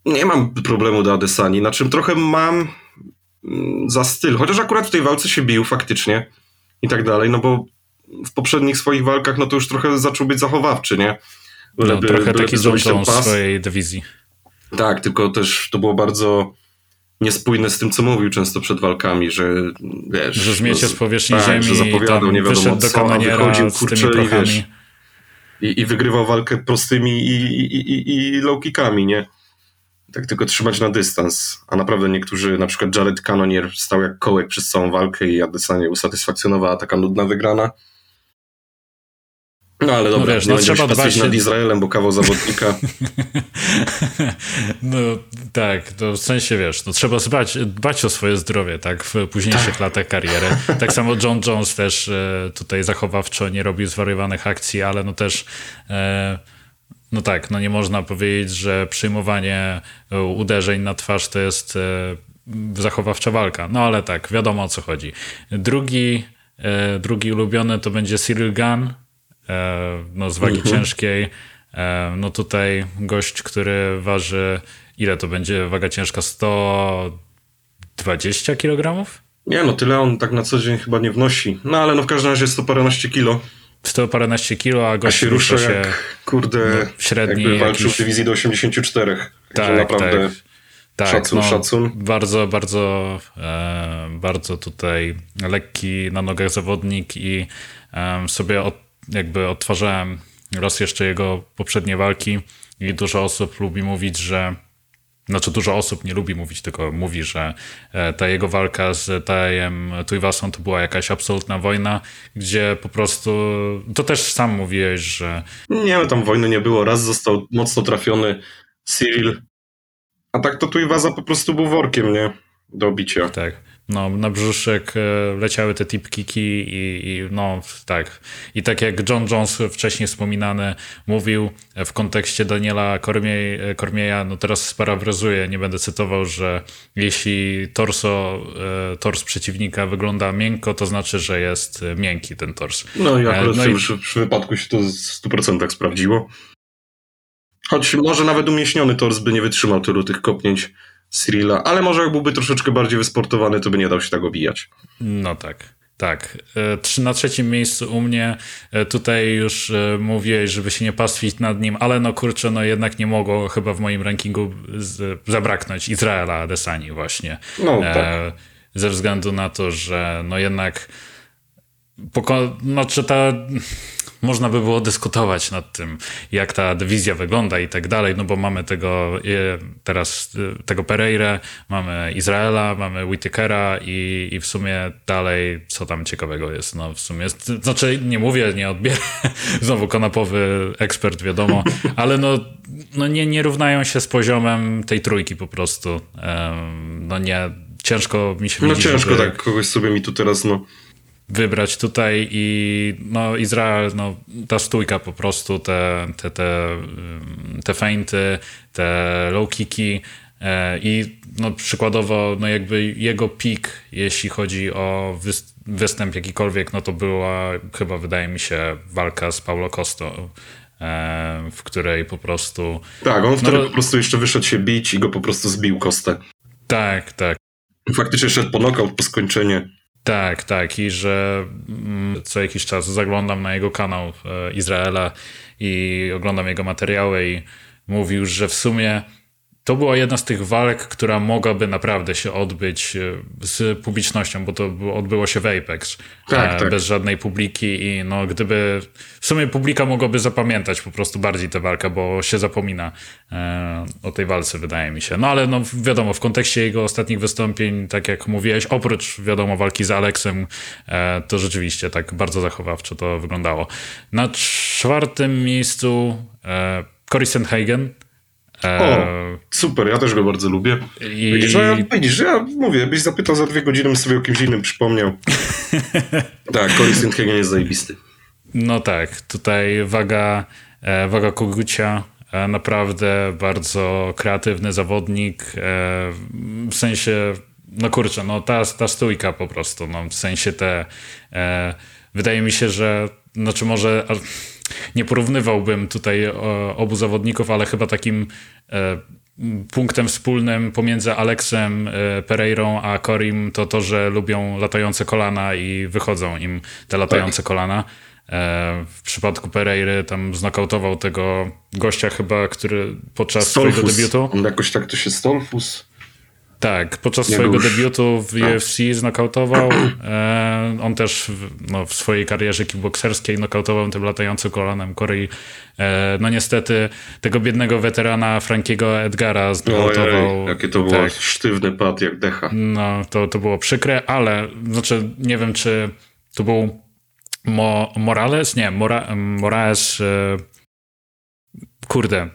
nie mam problemu do Adesani, na czym trochę mam mm, za styl, chociaż akurat w tej walce się bił faktycznie i tak dalej, no bo w poprzednich swoich walkach no to już trochę zaczął być zachowawczy, nie?
no, trochę taki Johnson swojej dywizji.
Tak, tylko też to było bardzo niespójne z tym, co mówił często przed walkami, że wiesz...
Że zmiecie z powierzchni
tak,
ziemi
że zapowiadał, nie wiadomo do co, a wychodził, kurczę, i wiesz... I, I wygrywał walkę prostymi i, i, i, i low kickami, nie? tak tylko trzymać na dystans. A naprawdę niektórzy, na przykład Jared Cannonier stał jak kołek przez całą walkę i Adesanya usatysfakcjonowała taka nudna wygrana. No ale dobra,
no wiesz,
nie
no trzeba dbać
nad Izraelem, bo kawał zawodnika.
no tak, to w sensie wiesz, no trzeba dbać, dbać o swoje zdrowie, tak, w późniejszych latach kariery. Tak samo John Jones też e, tutaj zachowawczo nie robił zwariowanych akcji, ale no też e, no tak, no nie można powiedzieć, że przyjmowanie e, uderzeń na twarz to jest zachowawcza walka. No ale tak, wiadomo o co chodzi. Drugi, drugi ulubiony to będzie Cyril Gunn, no z wagi mhm. ciężkiej. No tutaj gość, który waży, ile to będzie waga ciężka? 120 kg?
Nie, no tyle on tak na co dzień chyba nie wnosi. No ale no w każdym razie jest to paręnaście kilo.
100 paręnaście kilo, a gość
a się rusza się, jak, kurde, no, średni jakby walczył jakiś... w dywizji do 84. Tak, naprawdę tak. Tak, szacun, no, szacun.
Bardzo, bardzo, e, bardzo tutaj lekki na nogach zawodnik i e, sobie od, jakby odtwarzałem raz jeszcze jego poprzednie walki i dużo osób lubi mówić, że znaczy dużo osób nie lubi mówić, tylko mówi, że e, ta jego walka z Tajem Tuivasą to była jakaś absolutna wojna, gdzie po prostu, to też sam mówiłeś, że...
Nie, no tam wojny nie było. Raz został mocno trafiony Cyril, a tak to Tuivasa po prostu był workiem, nie? Do bicia.
Tak. No, na brzuszek e, leciały te tipkiki i, i no tak. I tak jak John Jones wcześniej wspominany mówił w kontekście Daniela Cormier, Cormieja, no teraz sparafrazuję, nie będę cytował, że jeśli torso, e, tors przeciwnika wygląda miękko, to znaczy, że jest miękki ten tors.
No i akurat no i... w wypadku się to w 100% sprawdziło. Choć może nawet umieśniony tors by nie wytrzymał tylu tych kopnięć Cyrilla, ale może jak byłby troszeczkę bardziej wysportowany, to by nie dał się tak obijać.
No tak. Tak. E, na trzecim miejscu u mnie e, tutaj już e, mówiłeś, żeby się nie pastwić nad nim, ale no kurczę, no jednak nie mogło chyba w moim rankingu zabraknąć Izraela Adesani właśnie. No tak. Ze względu na to, że no jednak poko- no, czy ta można by było dyskutować nad tym, jak ta dywizja wygląda i tak dalej, no bo mamy tego teraz tego Pereira, mamy Izraela, mamy Whitakera i, i w sumie dalej co tam ciekawego jest. No w sumie, znaczy nie mówię, nie odbieram, znowu konapowy ekspert wiadomo, ale no, no nie, nie równają się z poziomem tej trójki po prostu. No nie, ciężko mi się
No ciężko żeby... tak kogoś sobie mi tu teraz no
wybrać tutaj i no Izrael, no ta stójka po prostu, te, te, te, te feinty, te low kicki e, i no przykładowo no jakby jego pik, jeśli chodzi o występ jakikolwiek, no to była chyba wydaje mi się walka z Paulo Costo e, w której po prostu...
Tak, on wtedy no, po prostu jeszcze wyszedł się bić i go po prostu zbił Kostę.
Tak, tak.
Faktycznie szedł po knockout, po skończenie.
Tak, tak. I że mm, co jakiś czas zaglądam na jego kanał e, Izraela i oglądam jego materiały i mówił, że w sumie to była jedna z tych walk, która mogłaby naprawdę się odbyć e, z publicznością, bo to odbyło się w Apex. Tak, e, tak. Bez żadnej publiki i no gdyby... W sumie publika mogłaby zapamiętać po prostu bardziej tę walkę, bo się zapomina e, o tej walce, wydaje mi się. No ale no wiadomo, w kontekście jego ostatnich wystąpień, tak jak mówiłeś, oprócz wiadomo walki z Aleksem, to rzeczywiście tak bardzo zachowawczo to wyglądało. Na czwartym miejscu Cory Sandhagen,
o, super, ja też go bardzo lubię. I... Widzisz, że ja, widzisz, ja mówię, byś zapytał za dwie godziny, sobie o kimś innym przypomniał. tak, Cory Sandhagen jest zajebisty.
No tak, tutaj waga, e, waga Kogucia, e, naprawdę bardzo kreatywny zawodnik, e, w sensie, no kurczę, no ta, ta stójka po prostu, no w sensie te, wydaje mi się, że, znaczy może nie porównywałbym tutaj obu zawodników, ale chyba takim e, punktem wspólnym pomiędzy Aleksem e, Pereirą a Corim to to, że lubią latające kolana i wychodzą im te latające tak. kolana. E, w przypadku Pereiry tam znokautował tego gościa chyba, który podczas Stolfus. swojego debiutu...
On jakoś tak to się Stolfus...
Tak, podczas swojego już. debiutu w tak. UFC znokautował. E, on też w, no, w swojej karierze kickbokserskiej nokautował tym latającym kolanem Korei. E, no niestety tego biednego weterana Frankiego Edgara znokautował. Ojej,
jakie to było tak. sztywny pad jak decha.
No, to, to było przykre, ale znaczy nie wiem, czy to był Mo Morales? Nie, Mora Moraes e, Kurde,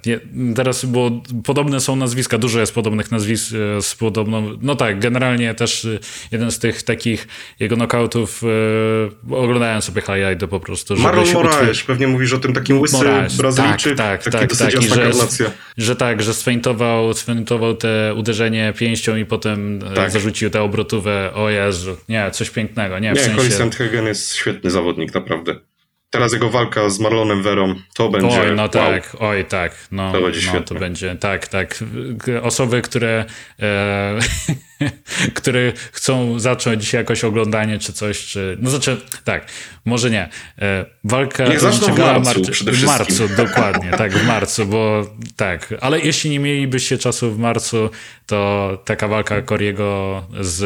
teraz, bo podobne są nazwiska, dużo jest podobnych nazwisk e, z podobną. No tak, generalnie też e, jeden z tych takich jego knockoutów e, oglądałem sobie highlighty po prostu.
Marlon Moraes, pewnie mówisz o tym takim łysy Moraes, Brazylijczyk, tak, tak, tak, tak. Że,
że tak, że sfeintował, sfeintował te uderzenie pięścią i potem tak. zarzucił te obrotowe. O Jezu, nie, coś pięknego. Nie,
nie w sensie... Cory jest świetny zawodnik, naprawdę. Teraz jego walka z Marlonem Verą to będzie.
Oj, no tak, oj, tak. No, to będzie no, świetne. To będzie, tak, tak. Osoby, które, e, które chcą zacząć jakoś oglądanie czy coś, czy. No znaczy, tak, może nie. E, walka
Niech zaczną w marcu, mar- przede
W marcu, dokładnie, tak, w marcu, bo tak. Ale jeśli nie mielibyście czasu w marcu, to taka walka Coriego z,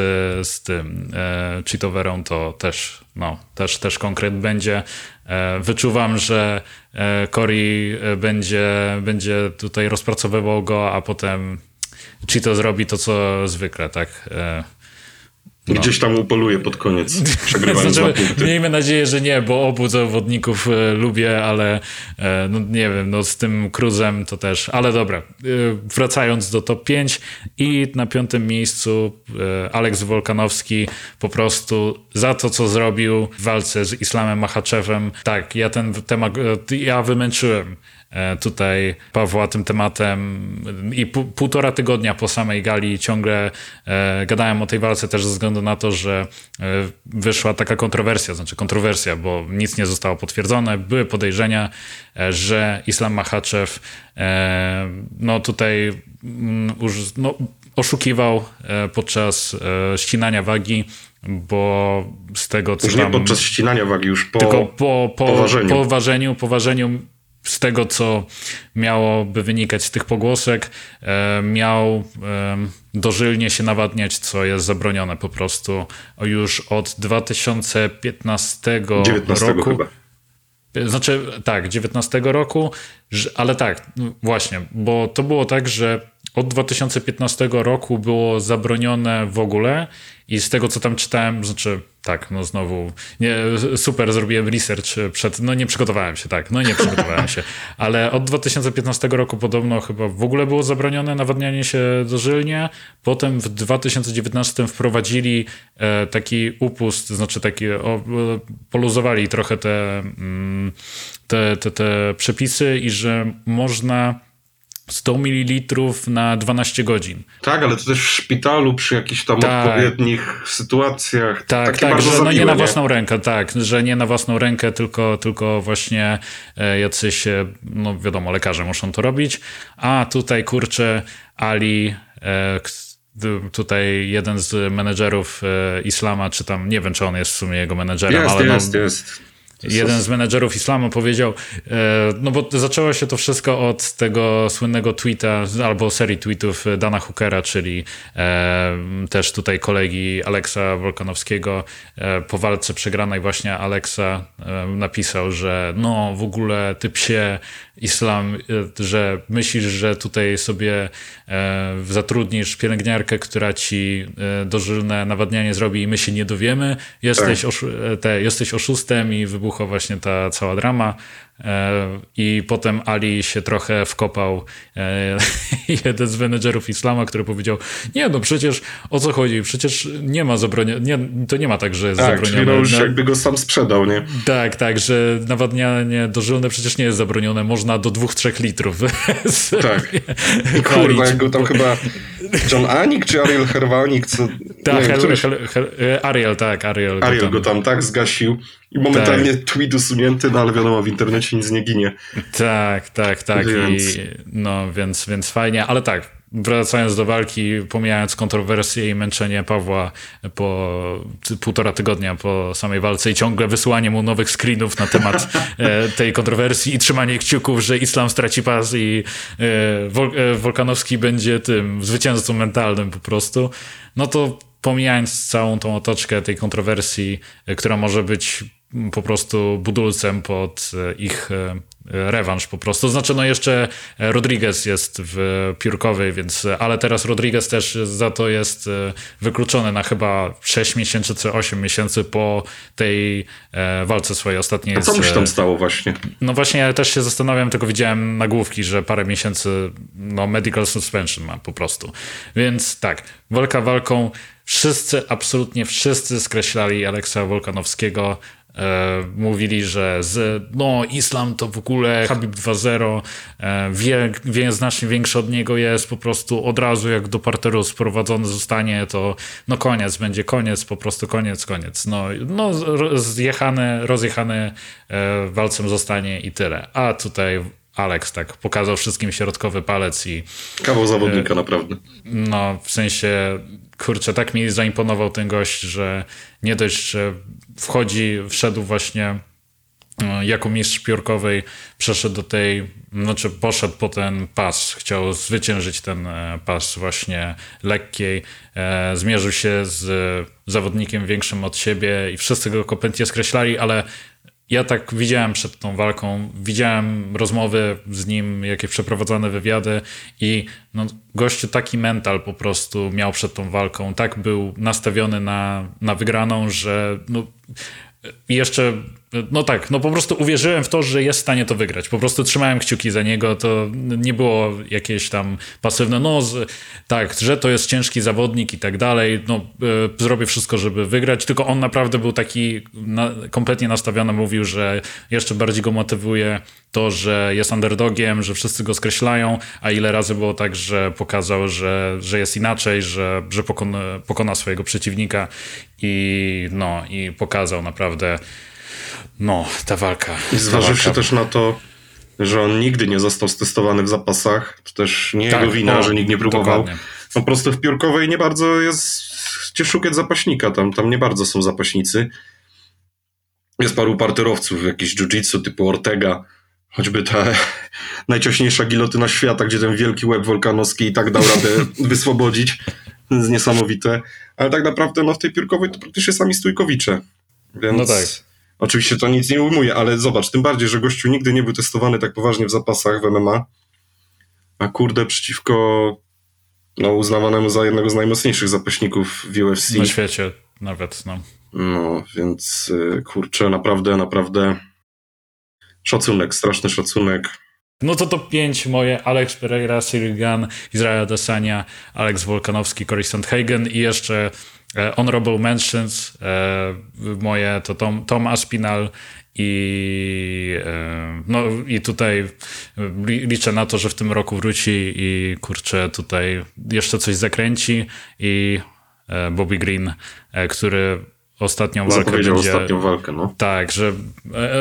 z tym e, Cheetoverą to też, no, też, też konkret będzie. E, wyczuwam, że e, Cory e, będzie, będzie tutaj rozpracowywał go, a potem Cheeto zrobi to, co zwykle, tak?
No. Gdzieś tam upoluje pod koniec, przegrywając znaczy,
Miejmy nadzieję, że nie, bo obu zawodników e, lubię, ale e, no, nie wiem, no, z tym Cruzem to też. Ale dobra, e, wracając do top 5 i na piątym miejscu Aleks Wolkanowski po prostu za to, co zrobił w walce z Islamem Machaczewem. Tak, ja ten temat, ja wymęczyłem tutaj Pawła tym tematem i półtora tygodnia po samej gali ciągle e, gadałem o tej walce też ze względu na to, że e, wyszła taka kontrowersja, znaczy kontrowersja, bo nic nie zostało potwierdzone, były podejrzenia, że Islam Machachev no tutaj mm, już no, oszukiwał podczas ścinania wagi, bo z tego co
już
tam...
nie podczas ścinania wagi, już po, tylko po, po, poważeniu.
po ważeniu, po ważeniu z tego, co miałoby wynikać z tych pogłosek, e, miał dożylnie się nawadniać, co jest zabronione po prostu już od 2015 19 roku. Chyba. Znaczy, tak, 19 roku, ale tak, właśnie, bo to było tak, że od 2015 roku było zabronione w ogóle i z tego, co tam czytałem, znaczy tak, no znowu nie, super zrobiłem research przed, no nie przygotowałem się, tak, no nie przygotowałem się, ale od 2015 roku podobno chyba w ogóle było zabronione nawadnianie się dożylnie, potem w 2019 wprowadzili e, taki upust, znaczy taki, o, poluzowali trochę te, mm, te, te, te przepisy i że można 100 ml na 12 godzin.
Tak, ale to też w szpitalu przy jakichś tam tak. odpowiednich sytuacjach.
Tak, Takie tak, że zabiłe, no nie na własną nie? rękę, tak, że nie na własną rękę, tylko, tylko właśnie e, jacyś, e, no wiadomo, lekarze muszą to robić. A tutaj kurczę, Ali, e, tutaj jeden z menedżerów Islama, czy tam, nie wiem, czy on jest w sumie jego menedżerem,
jest,
ale
jest, no, jest
jeden z menedżerów islamu powiedział, e, no bo zaczęło się to wszystko od tego słynnego tweeta, albo serii tweetów Dana Hookera, czyli e, też tutaj kolegi Aleksa Wolkanowskiego. E, po walce przegranej właśnie Aleksa napisał, że no w ogóle ty psie islam, że myślisz, że tutaj sobie zatrudnisz pielęgniarkę, która ci dożylne nawadnianie zrobi i my się nie dowiemy, jesteś, tak. oszu te, jesteś oszustem i wybuch wybuchła właśnie ta cała drama e, i potem Ali się trochę wkopał e, jeden z menedżerów Islama, który powiedział, nie no przecież o co chodzi, przecież nie ma zabronione, nie, to nie ma tak, że jest tak, zabronione.
Tak, już jakby go sam sprzedał, nie?
Tak, tak, że nawadnianie dożylne przecież nie jest zabronione, można do dwóch, trzech litrów.
tak. Kurwa, jak go tam chyba John Anik czy Ariel Herwanik, co...
Tak, nie, Hel, Hel, Hel, Ariel, tak, Ariel.
Ariel go tam, go tam tak zgasił i momentalnie tak. tweet usunięty, no ale wiadomo, w internecie nic nie ginie.
Tak, tak, tak. Więc... I, no, więc, więc fajnie, ale tak, wracając do walki, pomijając kontrowersje i męczenie Pawła po półtora tygodnia po samej walce i ciągle wysyłanie mu nowych screenów na temat e, tej kontrowersji i trzymanie kciuków, że islam straci pas i e, e, Wolkanowski będzie tym zwycięzcą mentalnym po prostu, no to pomijając całą tą otoczkę tej kontrowersji, która może być po prostu budulcem pod ich rewanż po prostu. Znaczy, no jeszcze Rodriguez jest w piórkowej, więc, ale teraz Rodriguez też za to jest wykluczony na chyba 6 miesięcy czy 8 miesięcy po tej walce swojej ostatniej.
A co mu się tam stało właśnie?
No właśnie, ja też się zastanawiam, tylko widziałem nagłówki, że parę miesięcy no medical suspension ma po prostu. Więc tak, walka walką, wszyscy, absolutnie wszyscy skreślali Aleksa Wolkanowskiego E, mówili, że z, no, islam to w ogóle Habib 2.0, e, wie, wie, znacznie większy od niego jest, po prostu od razu jak do parteru sprowadzony zostanie, to no koniec, będzie koniec, po prostu koniec, koniec. No, no zjechany, rozjechany e, walcem zostanie i tyle. A tutaj Alex tak pokazał wszystkim środkowy palec i...
Kawał zawodnika, e, naprawdę.
No, w sensie, kurczę, tak mi zaimponował ten gość, że nie dość, że wchodzi, wszedł właśnie e, jako mistrz piórkowej, przeszedł do tej, znaczy poszedł po ten pas, chciał zwyciężyć ten e, pas właśnie lekkiej, e, zmierzył się z zawodnikiem większym od siebie i wszyscy go kompletnie skreślali, ale ja tak widziałem przed tą walką, widziałem rozmowy z nim, jakieś przeprowadzane wywiady i no, gościu taki mental po prostu miał przed tą walką, tak był nastawiony na, na wygraną, że no, jeszcze no tak, no po prostu uwierzyłem w to, że jest w stanie to wygrać. Po prostu trzymałem kciuki za niego, to nie było jakieś tam pasywne, no z, tak, że to jest ciężki zawodnik i tak dalej, no y, zrobię wszystko, żeby wygrać, tylko on naprawdę był taki na, kompletnie nastawiony, mówił, że jeszcze bardziej go motywuje to, że jest underdogiem, że wszyscy go skreślają, a ile razy było tak, że pokazał, że, że jest inaczej, że, że pokona, pokona swojego przeciwnika i no, i pokazał naprawdę no, ta walka.
I zważywszy też na to, że on nigdy nie został stestowany w zapasach, to też nie tak, jego wina, że nikt nie próbował. Dokładnie. Po prostu w piórkowej nie bardzo jest gdzie szukać zapaśnika, tam, tam nie bardzo są zapaśnicy. Jest paru parterowców, jakiś jiu-jitsu typu Ortega, choćby ta najciaśniejsza gilotyna świata, gdzie ten wielki łeb wolkanowski i tak dał radę wyswobodzić. To jest niesamowite. Ale tak naprawdę no, w tej piórkowej to praktycznie sami stójkowicze. Więc... No tak. Oczywiście to nic nie ujmuje, ale zobacz, tym bardziej, że gościu nigdy nie był testowany tak poważnie w zapasach w MMA, a kurde przeciwko no, uznawanemu za jednego z najmocniejszych zapaśników w UFC.
Na świecie nawet, no.
No, więc y, kurczę, naprawdę, naprawdę szacunek, straszny szacunek.
No to to pięć moje, Alex Pereira, Cyril Gunn, Izrael Desania, Alex Wolkanowski, Cory Sandhagen i jeszcze honorable mentions e, moje to Tom, Tom Aspinal i, e, no, i tutaj liczę na to, że w tym roku wróci i kurczę tutaj jeszcze coś zakręci i Bobby Green, który ostatnią walkę będzie...
ostatnią walkę, no.
Tak, że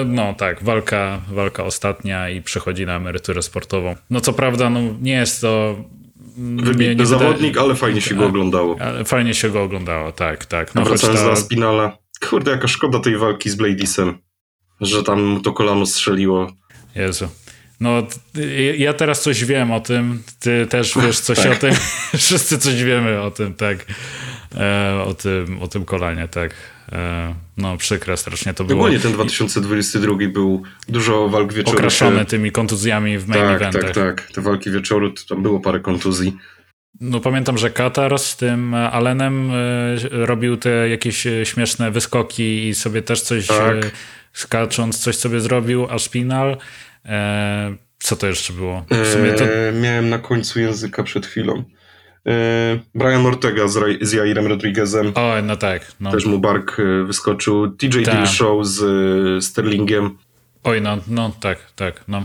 no tak, walka, walka ostatnia i przechodzi na emeryturę sportową. No co prawda, no nie jest to
Wybitny zawodnik, ale fajnie się go oglądało.
Fajnie się go oglądało, tak, tak.
No, A wracając ta... do Spinala, kurde, jaka szkoda tej walki z Bladisem, że tam mu to kolano strzeliło.
Jezu. No, ja teraz coś wiem o tym, ty też wiesz coś tak. o tym, wszyscy coś wiemy o tym, tak, e, o tym, o tym kolanie, tak. E, no, przykre strasznie to było.
Ogólnie ten 2022 był dużo walk wieczoru.
Okraszony tymi kontuzjami w main
tak,
eventach.
Tak, tak, te walki wieczoru, tam było parę kontuzji.
No pamiętam, że Katar z tym Allenem y, robił te jakieś śmieszne wyskoki i sobie też coś tak. skacząc, coś sobie zrobił, a Spinal e, co to jeszcze było?
To... miałem na końcu języka przed chwilą. E, Brian Ortega z, z Jairem Rodriguezem.
O, no tak. No.
Też mu bark e, wyskoczył. TJ tak. Dillashaw z e, Sterlingiem.
Oj, no, no tak, tak, no.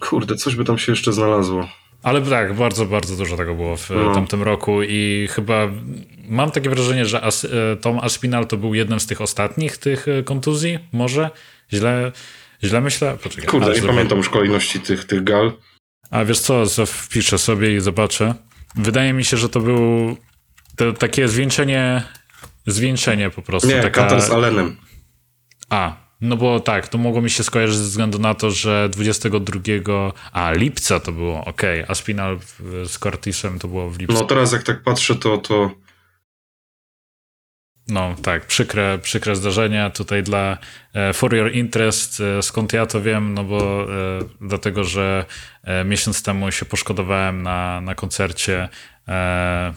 Kurde, coś by tam się jeszcze znalazło.
Ale tak, bardzo, bardzo dużo tego było w no. tamtym roku i chyba mam takie wrażenie, że As, Tom Aspinal to był jednym z tych ostatnich tych kontuzji, może? Źle, źle myślę?
Poczekaj. Kurde, nie pamiętam już kolejności tych, tych gal.
A wiesz co, wpiszę sobie i zobaczę. Wydaje mi się, że to był to takie zwieńczenie, zwieńczenie po prostu.
Nie,
taka...
Katar z Allenem.
A, no bo tak, to mogło mi się skojarzyć ze względu na to, że 22, a lipca to było, okej, okay, a Spinal z Cortisem to było w lipcu.
No teraz jak tak patrzę, to, to
no tak, przykre, przykre zdarzenia tutaj dla e, For Your Interest, e, skąd ja to wiem, no bo e, dlatego, że miesiąc temu się poszkodowałem na, na koncercie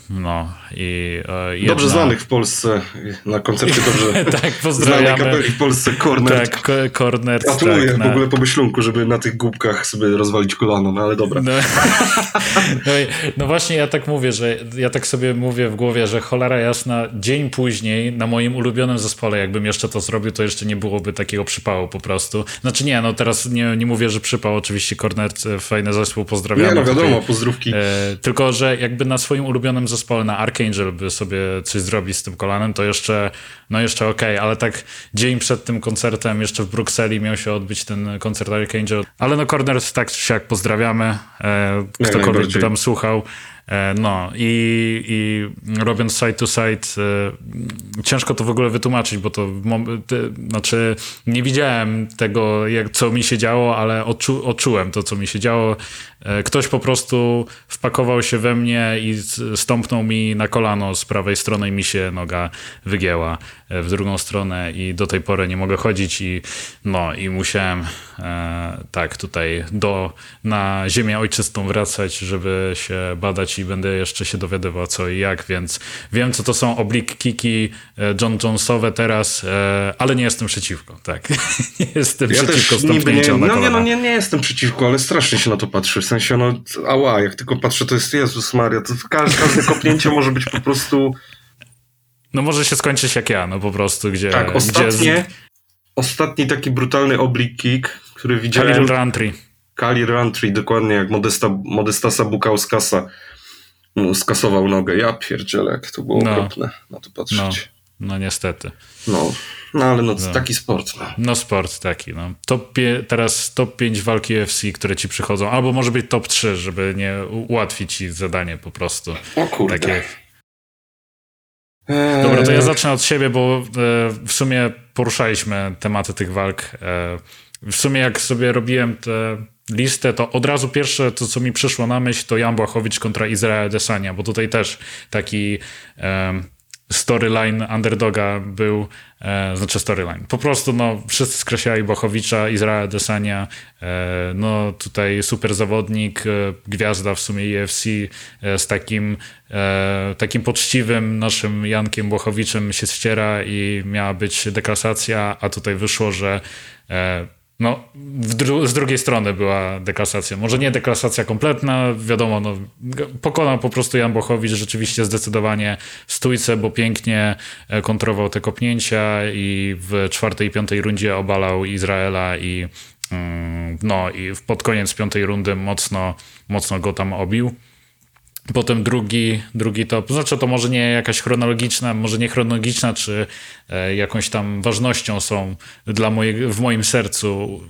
no i
e, jedna... Dobrze znanych w Polsce, na koncercie dobrze
tak, pozdrawiamy. znanej
kapeli w Polsce, Corner.
Tak, Corner.
Gratuluję
tak,
w ogóle na... pomyślunku, żeby na tych głupkach sobie rozwalić kolano, no ale dobra.
No, no, no, właśnie ja tak mówię, że ja tak sobie mówię w głowie, że cholera jasna, dzień później na moim ulubionym zespole, jakbym jeszcze to zrobił, to jeszcze nie byłoby takiego przypału po prostu. Znaczy nie, no teraz nie, nie mówię, że przypał, oczywiście Corner, e, fajny zespół, pozdrawiamy.
Nie, no wiadomo, tutaj. pozdrówki. E,
tylko, że jakby na swoim ulubionym zespole, na Archangel, by sobie coś zrobić z tym kolanem, to jeszcze, no jeszcze okej, okay, ale tak dzień przed tym koncertem, jeszcze w Brukseli miał się odbyć ten koncert Archangel. Ale no Corner tak czy siak pozdrawiamy, e, ktokolwiek by tam słuchał. E, no i, i robiąc side to side, e, ciężko to w ogóle wytłumaczyć, bo to znaczy nie widziałem tego, jak, co mi się działo, ale odczu, odczułem to, co mi się działo. E, ktoś po prostu wpakował się we mnie i stąpnął mi na kolano z prawej strony i mi się noga wygięła w drugą stronę i do tej pory nie mogę chodzić i no i musiałem e, tak tutaj do, na ziemię ojczystą wracać, żeby się badać i będę jeszcze się dowiadywał co i jak, więc wiem co to są oblique kiki e, John Jonesowe teraz, e, ale nie jestem przeciwko, tak. nie jestem ja przeciwko stąpnięciom
nie, no, nie, no nie, nie jestem przeciwko, ale strasznie się na to patrzy, w sensie no ała, jak tylko patrzę to jest Jezus Maria, to każde, każde kopnięcie może być po prostu
no może się skończyć jak ja, no po prostu, gdzie...
Tak, ostatnie, gdzie... ostatni taki brutalny oblique kick, który widziałem...
Khalil Rantry.
Khalil Rantry, dokładnie jak Modesta, Modestasa Bukauskasa mu skasował nogę. Ja pierdzielę, jak to było no. okropne na to patrzeć.
No, no niestety.
No, no ale no, no. taki sport. No.
no sport taki, no. Top teraz top 5 walki UFC, które ci przychodzą, albo może być top 3, żeby nie ułatwić ci zadanie po prostu.
O kurde. Takie
Dobra, to ja zacznę od siebie, bo e, w sumie poruszaliśmy tematy tych walk. E, w sumie jak sobie robiłem tę listę, to od razu pierwsze to, co mi przyszło na myśl, to Jan Błachowicz kontra Izrael Desania, bo tutaj też taki storyline underdoga był, e, znaczy storyline, po prostu no, wszyscy skreślali Bochowicza, Izraela Desania, e, no tutaj super zawodnik, e, gwiazda w sumie UFC e, z takim, e, takim poczciwym naszym Jankiem Bochowiczem się ściera i miała być deklasacja, a tutaj wyszło, że e, no, dru z drugiej strony była deklasacja. Może nie deklasacja kompletna, wiadomo, no, pokonał po prostu Jan Bochowicz rzeczywiście zdecydowanie stójce, bo pięknie e, kontrował te kopnięcia i w czwartej i piątej rundzie obalał Izraela i mm, no i pod koniec piątej rundy mocno, mocno go tam obił. Potem drugi, drugi top, znaczy to może nie jakaś chronologiczna, może nie chronologiczna, czy e, jakąś tam ważnością są dla moje, w moim sercu,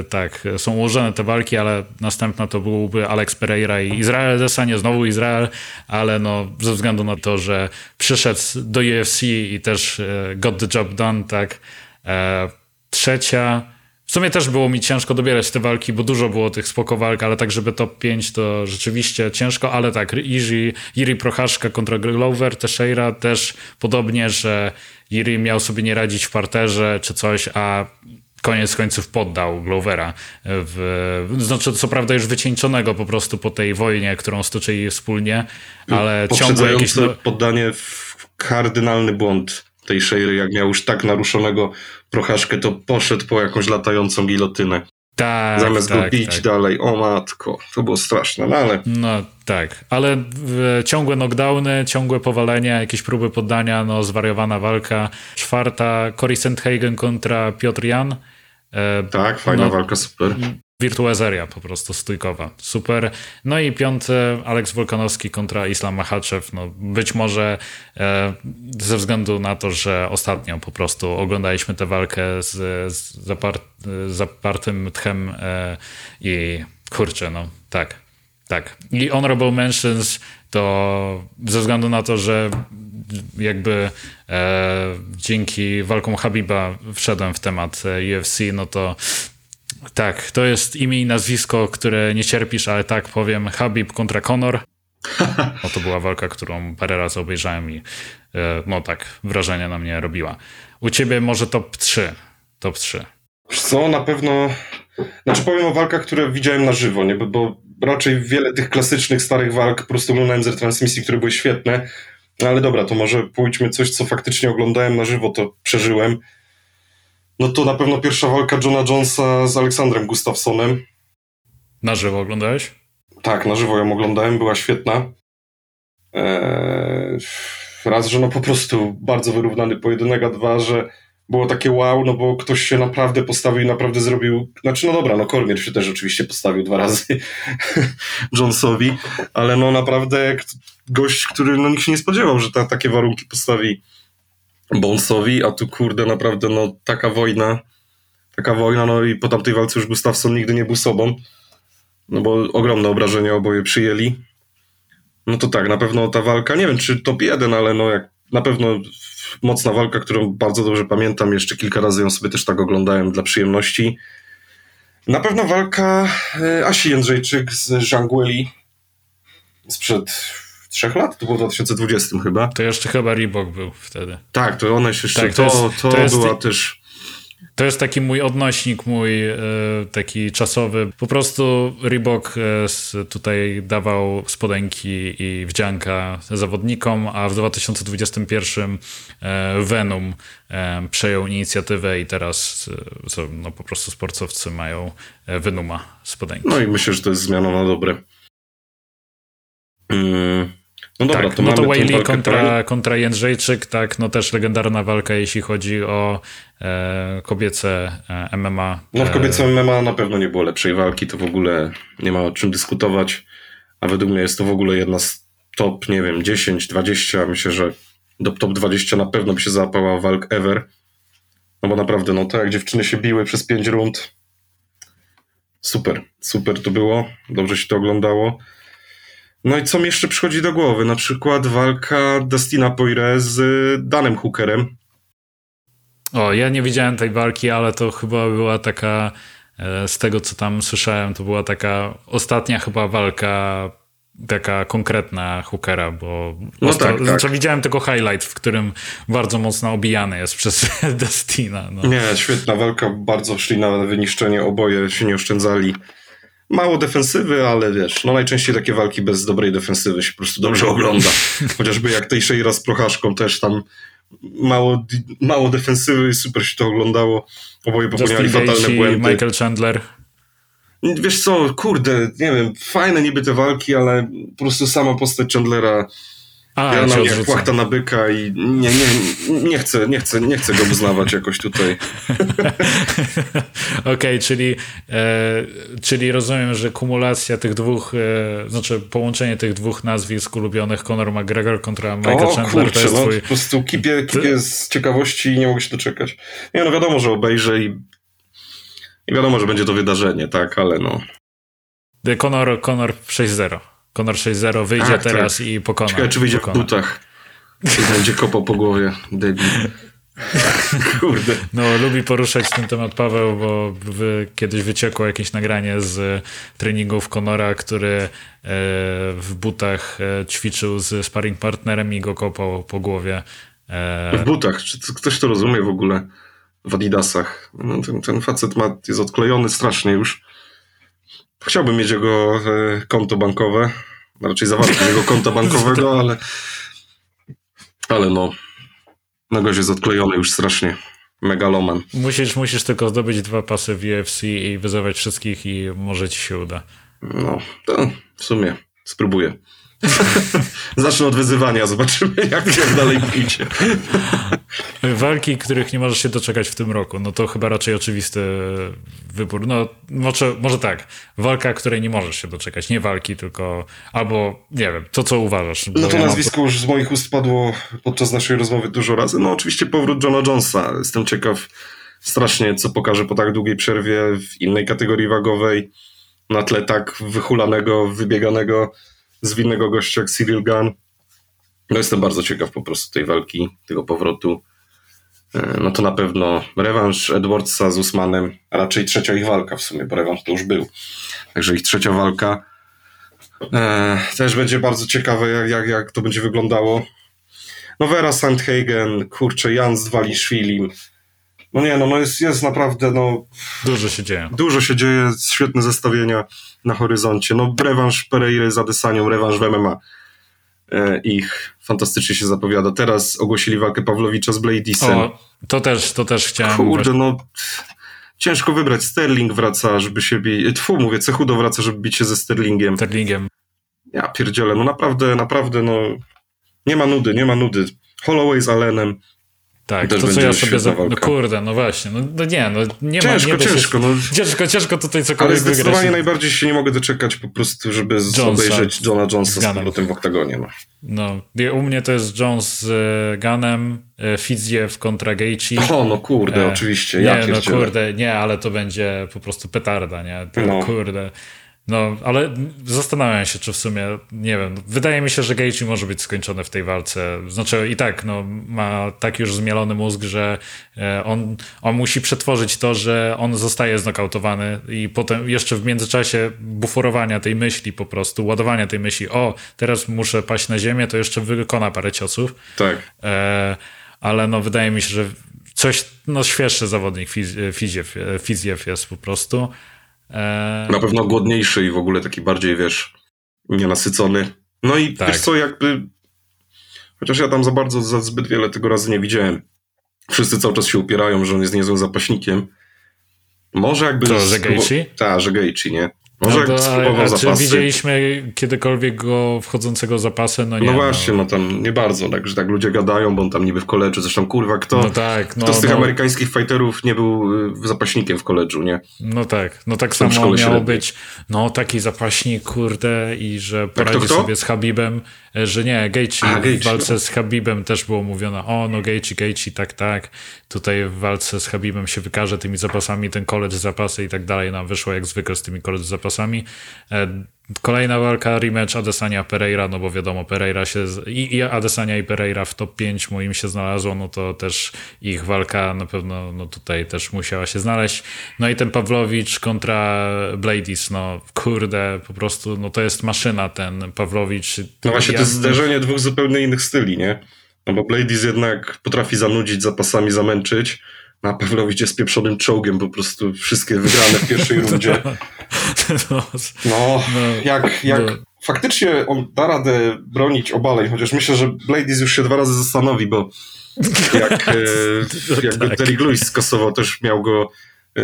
e, tak, są ułożone te walki, ale następna to byłby Alex Pereira i Izrael Desanie, znowu Izrael, ale no ze względu na to, że przyszedł do UFC i też e, got the job done, tak. E, trzecia w sumie też było mi ciężko dobierać te walki, bo dużo było tych spoko walk, ale tak, żeby top 5 to rzeczywiście ciężko, ale tak, Iri, Iri Prochaszka kontra Glover, Teixeira też podobnie, że Iri miał sobie nie radzić w parterze czy coś, a koniec końców poddał Glovera. W, znaczy, co prawda już wycieńczonego po prostu po tej wojnie, którą stoczyli wspólnie, ale ciągle jakieś...
No... poddanie w kardynalny błąd tej Szejry, jak miał już tak naruszonego prochaszkę, to poszedł po jakąś latającą gilotynę.
Tak,
Zamiast
tak,
go bić
tak.
dalej. O matko, to było straszne, no ale...
No tak, ale ciągłe knockdowny, ciągłe powalenia, jakieś próby poddania, no zwariowana walka. Czwarta, Cory Sandhagen kontra Piotr Jan.
E, tak, fajna no, walka, super.
Wirtuazeria po prostu stójkowa. Super. No i piąty Aleks Wolkanowski kontra Islam Machachev. No być może e, ze względu na to, że ostatnio po prostu oglądaliśmy tę walkę z, z zapar, zapartym tchem e, i kurczę, no tak, tak. I Honorable Mentions to ze względu na to, że jakby e, dzięki walkom Habiba wszedłem w temat e, UFC, no to tak, to jest imię i nazwisko, które nie cierpisz, ale tak powiem, Habib kontra Conor. No to była walka, którą parę razy obejrzałem i e, no tak, wrażenie na mnie robiła. U ciebie może top 3. Top 3.
Co, na pewno... Znaczy powiem o walkach, które widziałem na żywo, nie? Bo, raczej wiele tych klasycznych, starych walk po prostu oglądałem z retransmisji, które były świetne, no ale dobra, to może pójdźmy coś, co faktycznie oglądałem na żywo, to przeżyłem. No to na pewno pierwsza walka Johna Jonesa z Aleksandrem Gustafsonem.
Na żywo oglądałeś?
Tak, na żywo ją oglądałem, była świetna. Eee, raz, że no po prostu bardzo wyrównany pojedynek, a dwa, że było takie wow, no bo ktoś się naprawdę postawił i naprawdę zrobił, znaczy no dobra, no Kormier się też oczywiście postawił dwa razy Jonesowi, ale no naprawdę gość, który no nikt się nie spodziewał, że ta, takie warunki postawi Bonesowi, a tu kurde naprawdę no taka wojna, taka wojna, no i po tamtej walce już Gustafsson nigdy nie był sobą, no bo ogromne obrażenia oboje przyjęli. No to tak, na pewno ta walka, nie wiem czy top 1, ale no jak na pewno mocna walka, którą bardzo dobrze pamiętam, jeszcze kilka razy ją sobie też tak oglądałem dla przyjemności. Na pewno walka e, Asi Jędrzejczyk z Żangueli sprzed trzech lat, to było w 2020 chyba.
To jeszcze chyba Reebok był wtedy.
Tak, to ona jeszcze, tak, to, to, jest, to, to jest, była też...
To jest taki mój odnośnik, mój e, taki czasowy. Po prostu Reebok e, tutaj dawał spodenki i wdzianka zawodnikom, a w 2021 e, Venom przejął inicjatywę i teraz no, po prostu sportowcy mają Venuma spodenki.
No i myślę, że to jest zmiana na dobre.
No dobra, tak, to no to Whaley kontra, kontra Jędrzejczyk, tak, no też legendarna walka, jeśli chodzi o e, kobiece e, MMA.
No w kobiece MMA na pewno nie było lepszej walki, to w ogóle nie ma o czym dyskutować, a według mnie jest to w ogóle jedna z top, nie wiem, 10, 20, myślę, że do top 20 na pewno by się załapała walk ever, no bo naprawdę, no to jak dziewczyny się biły przez 5 rund, super, super to było, dobrze się to oglądało. No i co mi jeszcze przychodzi do głowy? Na przykład walka Dustina Poire z Danem Hookerem.
O, ja nie widziałem tej walki, ale to chyba była taka, e, z tego co tam słyszałem, to była taka ostatnia chyba walka taka konkretna Hookera, bo no tak, tak. Znaczy, widziałem tylko highlight, w którym bardzo mocno obijany jest przez Dustina. No.
Nie, świetna walka, bardzo szli na wyniszczenie, oboje się nie oszczędzali. Mało defensywy, ale wiesz, no najczęściej takie walki bez dobrej defensywy się po prostu dobrze ogląda. Chociażby jak tej Sheira z Prochaszką też tam mało, mało defensywy i super się to oglądało. Oboje popełniali fatalne błędy.
Michael Chandler.
Wiesz co, kurde, nie wiem, fajne niby te walki, ale po prostu sama postać Chandlera a, ja na mnie płachta na byka i nie, nie, nie, chcę, nie, chcę, nie chcę go uznawać jakoś tutaj.
Okej, okay, czyli, e, czyli rozumiem, że kumulacja tych dwóch, e, znaczy połączenie tych dwóch nazwisk ulubionych Conor McGregor kontra Michael o, Chandler kurczę, to jest
no,
twój...
po prostu kipię, kipię z ciekawości i nie mogę się doczekać. Nie no wiadomo, że obejrzę i, i wiadomo, że będzie to wydarzenie, tak, ale no.
Conor, Conor 6-0. Conor 6-0 wyjdzie Ach, teraz tak. i pokona.
Ciekawe, czy wyjdzie pokona. w butach. I będzie kopał po głowie. Debil. Kurde.
No, lubi poruszać ten temat Paweł, bo wy, kiedyś wyciekło jakieś nagranie z treningów Conora, który e, w butach e, ćwiczył z sparring partnerem i go kopał po głowie.
E... W butach? Czy ktoś to rozumie w ogóle? W adidasach. No, ten, ten facet ma, jest odklejony strasznie już. Chciałbym mieć jego e, konto bankowe, raczej zawartość jego konta bankowego, ale, ale no, no gość jest odklejony już strasznie. Megaloman.
Musisz, musisz tylko zdobyć dwa pasy w UFC i wyzywać wszystkich i może ci się uda.
No, to w sumie spróbuję. Zacznę od wyzywania, zobaczymy jak, jak dalej pójdzie.
Walki, których nie możesz się doczekać w tym roku, no to chyba raczej oczywisty wybór. No może, może tak, walka, której nie możesz się doczekać, nie walki, tylko albo nie wiem, to co uważasz.
No to ja nazwisko mam... już z moich ust padło podczas naszej rozmowy dużo razy. No oczywiście powrót Johna Jonesa. Jestem ciekaw strasznie, co pokaże po tak długiej przerwie w innej kategorii wagowej na tle tak wychulanego, wybieganego zwinnego gościa jak Cyril Gunn. No jestem bardzo ciekaw po prostu tej walki, tego powrotu. E, no to na pewno rewanż Edwardsa z Usmanem, a raczej trzecia ich walka w sumie, bo rewanż to już był. Także ich trzecia walka e, też będzie bardzo ciekawe, jak, jak, jak to będzie wyglądało. no Vera Sandhagen, kurczę, Jan Zwaliszwili. No nie, no, no jest, jest naprawdę, no...
Dużo się dzieje.
Dużo się dzieje, świetne zestawienia na horyzoncie. No rewanż Pereira z Adesanią, rewanż w MMA. E, ich fantastycznie się zapowiada. Teraz ogłosili walkę Pawlowicza z Bladisem.
O, to też, to też chciałem...
Kurde, no ciężko wybrać. Sterling wraca, żeby się bić. Tfu, mówię, Cechudo wraca, żeby bić się ze Sterlingiem.
Sterlingiem.
Ja pierdzielę, no naprawdę, naprawdę, no nie ma nudy, nie ma nudy. Holloway z Allenem.
Tak, to co ja sobie za... No kurde, no właśnie, no, no nie, no nie
ciężko,
ma...
Nie ciężko,
się...
no.
Ciężko, ciężko tutaj cokolwiek
Ale zdecydowanie
wygrać.
najbardziej się nie mogę doczekać po prostu, żeby Jonesa, obejrzeć Johna Jonesa z, z powrotem w oktagonie. No.
no, u mnie to jest Jones z e, Ganem, e, Fiziew kontra Gaethje.
O, no kurde, e, oczywiście, ja
Nie, no kurde, nie, ale to będzie po prostu petarda, nie? To, no. Kurde. No, ale zastanawiam się, czy w sumie, nie wiem, wydaje mi się, że Gaethje może być skończony w tej walce. Znaczy i tak, no, ma tak już zmielony mózg, że on, on musi przetworzyć to, że on zostaje znokautowany i potem jeszcze w międzyczasie buforowania tej myśli po prostu, ładowania tej myśli, o, teraz muszę paść na ziemię, to jeszcze wykona parę ciosów.
Tak.
E, ale no, wydaje mi się, że coś, no, świeższy zawodnik Fiziew, Fiziew jest po prostu.
Na pewno głodniejszy i w ogóle taki bardziej, wiesz, nienasycony. No i tak. wiesz co, jakby. Chociaż ja tam za bardzo, za zbyt wiele tego razy nie widziałem. Wszyscy cały czas się upierają, że on jest niezłym zapaśnikiem. Może jakby.
To, że Gaethje?
Tak, że Gaethje, nie? Może no spróbował
a,
zapasy.
Czy widzieliśmy kiedykolwiek go wchodzącego zapasy? No, nie,
no właśnie, no. no tam nie bardzo, tak, że tak ludzie gadają, bo on tam niby w koledżu, zresztą kurwa, kto,
no tak, no,
kto z tych
no.
amerykańskich fighterów nie był y, zapaśnikiem w koledżu, nie?
No tak, no tak samo miało średniej. być, no taki zapaśnik, kurde, i że poradzi
kto, kto?
sobie z Habibem, że nie,
A,
w walce z Habibem też było mówione, o no Gaethje, Gaethje, tak, tak, tutaj w walce z Habibem się wykaże tymi zapasami, ten koledż zapasy i tak dalej, nam wyszło jak zwykle z tymi koledż zapasami. Kolejna walka, rematch Adesania Pereira, no bo wiadomo, Pereira się, i, i Adesania i Pereira w top 5 moim się znalazło, no to też ich walka na pewno no tutaj też musiała się znaleźć. No i ten Pawlowicz kontra Bladis, no kurde, po prostu, no to jest maszyna ten Pawlowicz.
No właśnie, to jest zderzenie dwóch zupełnie innych styli, nie? No bo Bladis jednak potrafi zanudzić, zapasami zamęczyć, a Pawlowicz jest pieprzonym czołgiem, po prostu wszystkie wygrane w pierwszej rundzie.
No,
no, jak, jak
no.
faktycznie on da radę bronić obaleń, chociaż myślę, że Bladis już się dwa razy zastanowi, bo jak, jak go
tak.
Derrick Lewis skasował, też miał go e,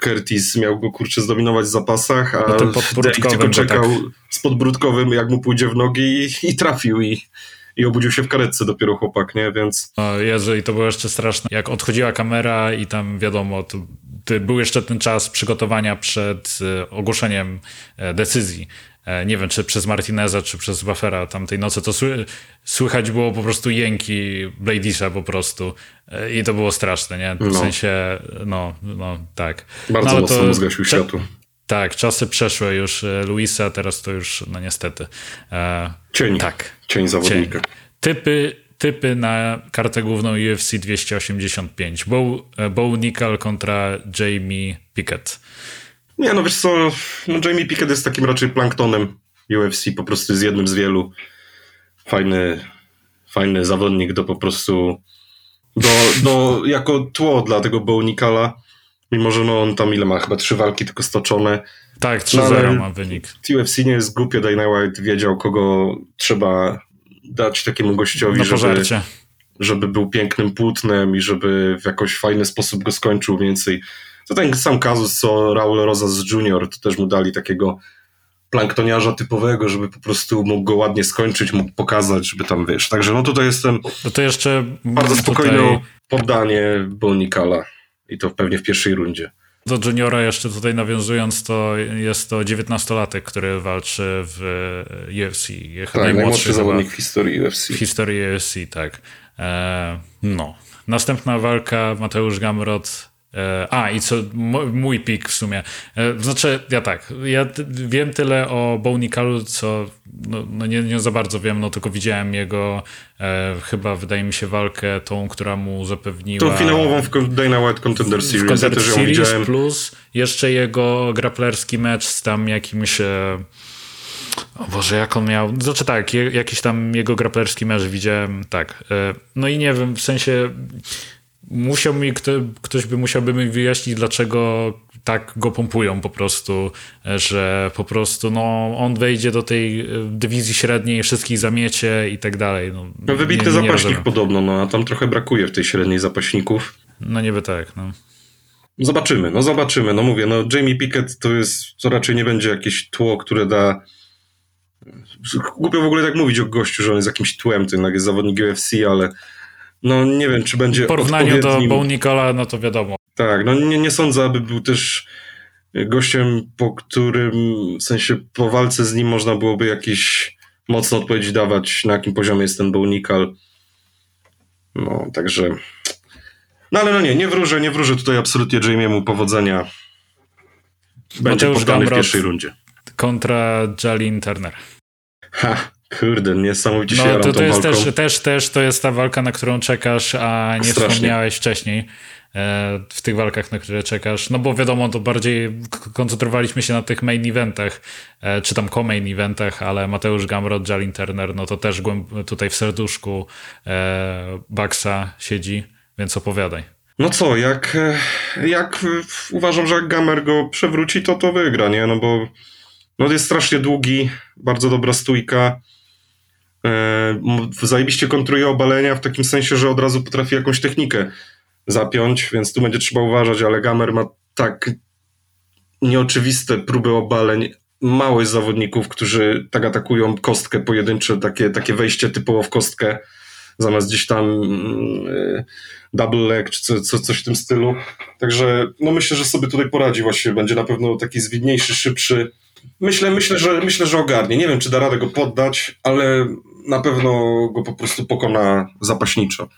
Curtis miał go kurczę zdominować w zapasach, a
No
Derrick tylko czekał
tak.
z podbródkowym, jak mu pójdzie w nogi i, i trafił i, i obudził się w karetce dopiero chłopak, nie? Więc
No Jezu, i to było jeszcze straszne. Jak odchodziła kamera i tam wiadomo, to, to był jeszcze ten czas przygotowania przed e, ogłoszeniem e, decyzji. E, Nie wiem, czy przez Martineza, czy przez Buffera tamtej nocy, to sły, słychać było po prostu jęki Bladisa po prostu. I to było straszne, nie? W
No.
sensie, no, no, tak.
bardzo
no,
mocno
to-
zgasił światło.
Tak, czasy przeszłe już e, Luisa, teraz to już, no niestety. E,
Cień.
tak.
Cień zawodnika.
Typy, typy na kartę główną UFC 285. Bo, Bo Nickel kontra Jamie Pickett.
Nie, no wiesz co, no Jamie Pickett jest takim raczej planktonem UFC, po prostu jest jednym z wielu. Fajny, fajny zawodnik do po prostu, do, do, jako tło dla tego Bownikala, mimo że no on tam ile ma, chyba trzy walki tylko stoczone.
Tak, 3-0
No,
ma wynik.
UFC nie jest głupie, Dana White wiedział, kogo trzeba dać takiemu gościowi, żeby, żeby był pięknym płótnem i żeby w jakoś fajny sposób go skończył więcej. To ten sam kazus, co Raul Rosas Jr., to też mu dali takiego planktoniarza typowego, żeby po prostu mógł go ładnie skończyć, mógł pokazać, żeby tam, wiesz. Także no tutaj jestem
No to jeszcze
bardzo
tutaj
spokojne poddanie Bonikala i to pewnie w pierwszej rundzie.
do juniora jeszcze tutaj nawiązując, to jest to 19-latek, który walczy w UFC.
Tak, najmłodszy zawodnik w historii UFC.
w historii UFC, tak. E, no. Następna walka Mateusz Gamrot. E, a, i co mój pik w sumie. E, znaczy, ja tak, ja wiem tyle o Bownikalu, co no, no nie, nie za bardzo wiem, no tylko widziałem jego e, chyba, wydaje mi się, walkę tą, która mu zapewniła...
Tą finałową w Dana White Contender
w
Series, ja
Contender
też ją
Series
widziałem.
plus jeszcze jego grapplerski mecz z tam jakimś e, O Boże, jak on miał. Znaczy tak, je, jakiś tam jego graplerski mecz widziałem, tak. E, no i nie wiem, w sensie musiał mi, kto, ktoś by musiałby mi wyjaśnić, dlaczego tak go pompują po prostu, że po prostu no, on wejdzie do tej e, dywizji średniej, wszystkich zamiecie i tak dalej. No,
no wybitny nie, nie zapaśnik rozumiem. podobno, no a tam trochę brakuje w tej średniej zapaśników.
No niby tak, no.
Zobaczymy, no zobaczymy. No mówię, no Jamie Pickett to jest, to raczej nie będzie jakieś tło, które da Głupio w ogóle tak mówić o gościu, że on jest jakimś tłem, to jednak jest zawodnik UFC, ale no nie wiem, czy będzie
W porównaniu do Bo Nicola, no to wiadomo.
Tak, no nie, nie sądzę, aby był też gościem, po którym, w sensie po walce z nim można byłoby jakieś mocne odpowiedzi dawać, na jakim poziomie jest ten Bo Nicol. No, także... No ale no nie, nie wróżę, nie wróżę tutaj absolutnie Jamiemu powodzenia. Będzie poddany w pierwszej rundzie.
Kontra Jalin Turner.
Ha, kurde, niesamowicie no, się
to, to jest też, też, też to jest ta walka, na którą czekasz, a nie Strasznie. wspomniałeś wcześniej e, w tych walkach, na które czekasz. No bo wiadomo, to bardziej koncentrowaliśmy się na tych main eventach, e, czy tam co-main eventach, ale Mateusz Gamrot, Jalin Turner, no to też tutaj w serduszku e, Baxa siedzi, więc opowiadaj.
No co, jak, jak uważam, że jak Gamer go przewróci, to to wygra, nie? No bo no jest strasznie długi, bardzo dobra stójka. E, zajebiście kontruje obalenia w takim sensie, że od razu potrafi jakąś technikę zapiąć, więc tu będzie trzeba uważać, ale Gamer ma tak nieoczywiste próby obaleń. Mało jest zawodników, którzy tak atakują kostkę pojedyncze, takie, takie wejście typowo w kostkę, zamiast gdzieś tam yy, double leg czy co, co, coś w tym stylu. Także no myślę, że sobie tutaj poradzi właśnie. Będzie na pewno taki zwidniejszy, szybszy, Myślę, myślę, że, myślę, że ogarnie. Nie wiem, czy da radę go poddać, ale na pewno go po prostu pokona zapaśniczo.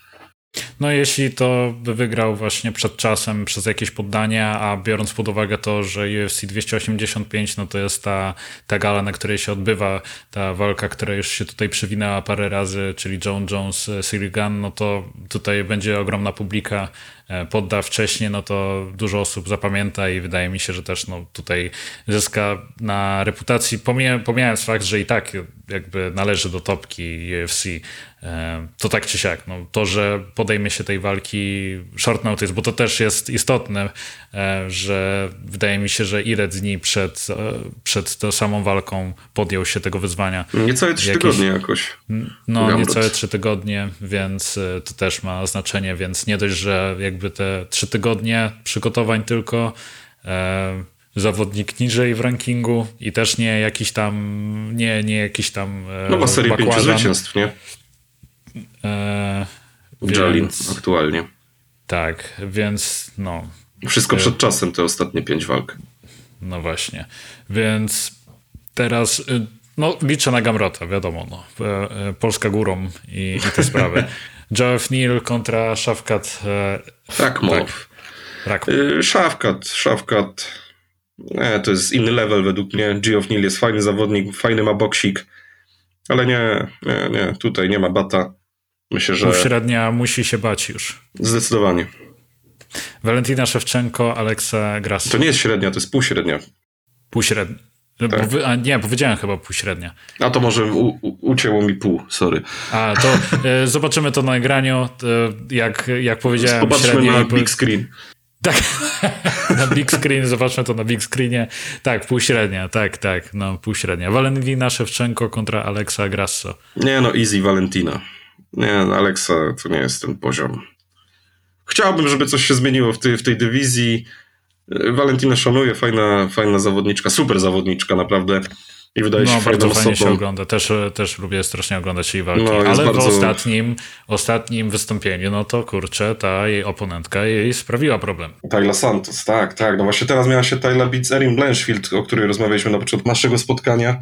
No jeśli to by wygrał właśnie przed czasem przez jakieś poddania, a biorąc pod uwagę to, że UFC 285 no to jest ta, ta gala, na której się odbywa ta walka, która już się tutaj przewinęła parę razy, czyli John Jones, Gunn, no to tutaj będzie ogromna publika, podda wcześniej, no to dużo osób zapamięta i wydaje mi się, że też no, tutaj zyska na reputacji, pomijając fakt, że i tak jakby należy do topki UFC, e, to tak czy siak, no, to, że podejmie się tej walki short notice, bo to też jest istotne, e, że wydaje mi się, że ile dni przed, e, przed tą samą walką podjął się tego wyzwania.
Niecałe trzy Jakieś, tygodnie jakoś.
No, niecałe trzy tygodnie, więc to też ma znaczenie, więc nie dość, że jakby te trzy tygodnie przygotowań tylko zawodnik niżej w rankingu i też nie jakiś tam, nie, nie jakiś tam
e, No ma serię pięciu zwycięstw, nie? E, Jalin aktualnie.
Tak, więc no.
Wszystko przed czasem, te ostatnie pięć walk.
No właśnie, więc teraz y, no, liczę na Gamrota, wiadomo, no. E, Polska górą i, i te sprawy. Jeff Neal kontra Szafkat.
Rakmow. Tak. Szafkat, Szafkat nie, to jest inny level według mnie. Geoff Neal jest fajny zawodnik, fajny ma boksik, ale nie, nie, nie, tutaj nie ma bata. Myślę, że...
Średnia musi się bać już.
Zdecydowanie.
Walentina Szewczenko, Aleksa Grasso.
To nie jest średnia, to jest półśrednia.
Półśrednia. Tak. Bo, a nie, powiedziałem chyba półśrednia.
A to może u, u, ucięło mi pół, sorry.
A to e, zobaczymy to na nagraniu, e, jak, jak powiedziałem.
Zobaczmy na big screen.
Tak, na big screen, zobaczmy to na big screenie. Tak, półśrednia, tak, tak, no półśrednia. Valentina Szewczenko kontra Alexa Grasso.
Nie no, easy Valentina. Nie, no, Alexa to nie jest ten poziom. Chciałbym, żeby coś się zmieniło w tej, w tej dywizji. Valentina szanuję, fajna, fajna zawodniczka, super zawodniczka, naprawdę. I wydaje no, się
bardzo
fajnie
się ogląda. Też, też lubię strasznie oglądać jej walki. No, Ale bardzo... w ostatnim, ostatnim wystąpieniu, no to kurczę, ta jej oponentka jej sprawiła problem.
Tyler Santos, tak, tak. No właśnie teraz miała się bić z Erin Blanchfield, o której rozmawialiśmy na początku naszego spotkania.